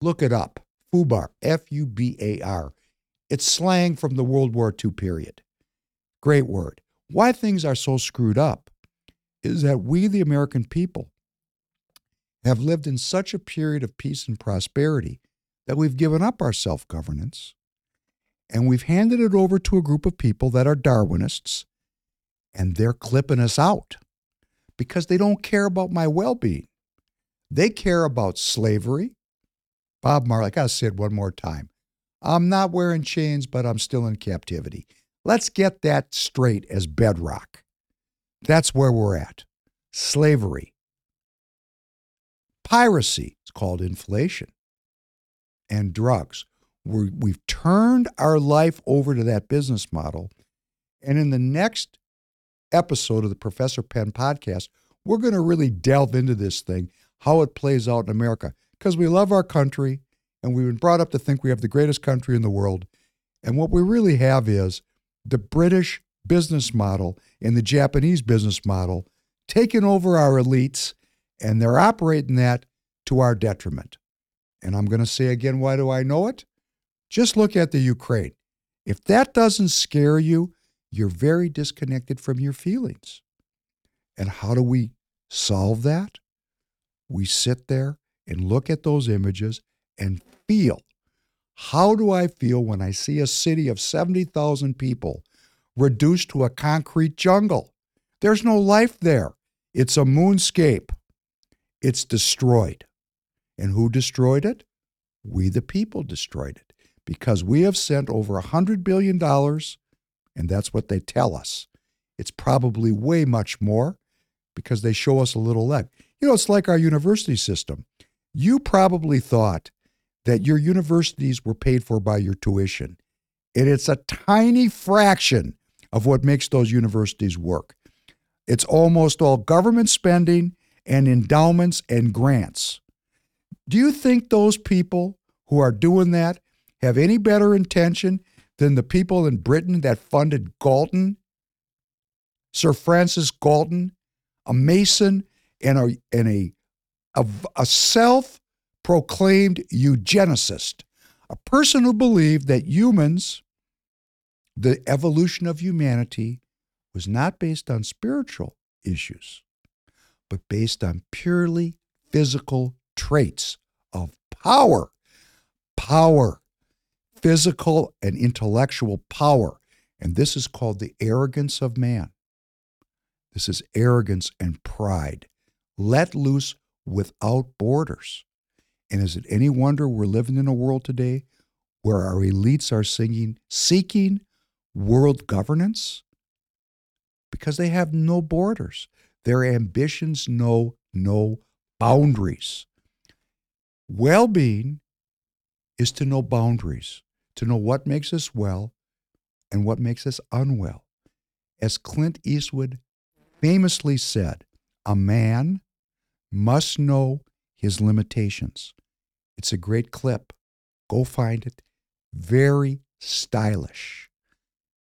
look it up FUBAR, F U B A R. It's slang from the World War II period. Great word. Why things are so screwed up is that we, the American people, have lived in such a period of peace and prosperity that we've given up our self governance and we've handed it over to a group of people that are Darwinists and they're clipping us out because they don't care about my well being. They care about slavery. Bob Marley, I got to say it one more time. I'm not wearing chains, but I'm still in captivity. Let's get that straight as bedrock. That's where we're at. Slavery. Piracy, it's called inflation. And drugs. we we've turned our life over to that business model. And in the next episode of the Professor Penn podcast, we're going to really delve into this thing, how it plays out in America, because we love our country and we've been brought up to think we have the greatest country in the world. And what we really have is the British business model and the Japanese business model taking over our elites, and they're operating that to our detriment. And I'm going to say again, why do I know it? Just look at the Ukraine. If that doesn't scare you, you're very disconnected from your feelings. And how do we solve that? We sit there and look at those images and feel. How do I feel when I see a city of 70,000 people reduced to a concrete jungle? There's no life there. It's a moonscape. It's destroyed. And who destroyed it? We, the people, destroyed it because we have sent over $100 billion and that's what they tell us. It's probably way much more because they show us a little leg. You know, it's like our university system. You probably thought that your universities were paid for by your tuition. And it's a tiny fraction of what makes those universities work. It's almost all government spending and endowments and grants. Do you think those people who are doing that have any better intention than the people in Britain that funded Galton, Sir Francis Galton, a Mason and a, and a, a, a self proclaimed eugenicist, a person who believed that humans, the evolution of humanity, was not based on spiritual issues, but based on purely physical traits of power. Power physical and intellectual power. And this is called the arrogance of man. This is arrogance and pride let loose without borders. And is it any wonder we're living in a world today where our elites are singing, seeking world governance? Because they have no borders. Their ambitions know no boundaries. Well being is to know boundaries to know what makes us well and what makes us unwell. As Clint Eastwood famously said, a man must know his limitations. It's a great clip. Go find it. Very stylish.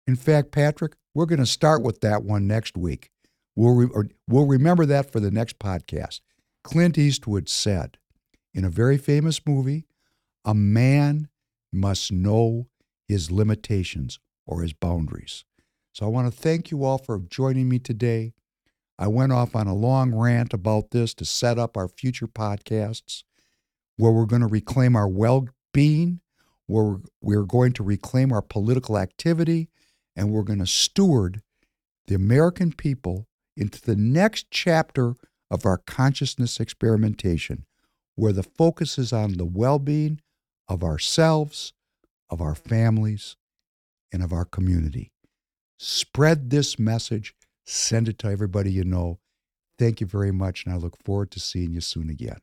In fact, Patrick, we're going to start with that one next week. We'll, re- we'll remember that for the next podcast. Clint Eastwood said in a very famous movie, a man must know his limitations or his boundaries. So I want to thank you all for joining me today. I went off on a long rant about this to set up our future podcasts where we're going to reclaim our well being, where we're going to reclaim our political activity, and we're going to steward the American people into the next chapter of our consciousness experimentation, where the focus is on the well being of ourselves, of our families, and of our community. Spread this message, send it to everybody you know. Thank you very much, and I look forward to seeing you soon again.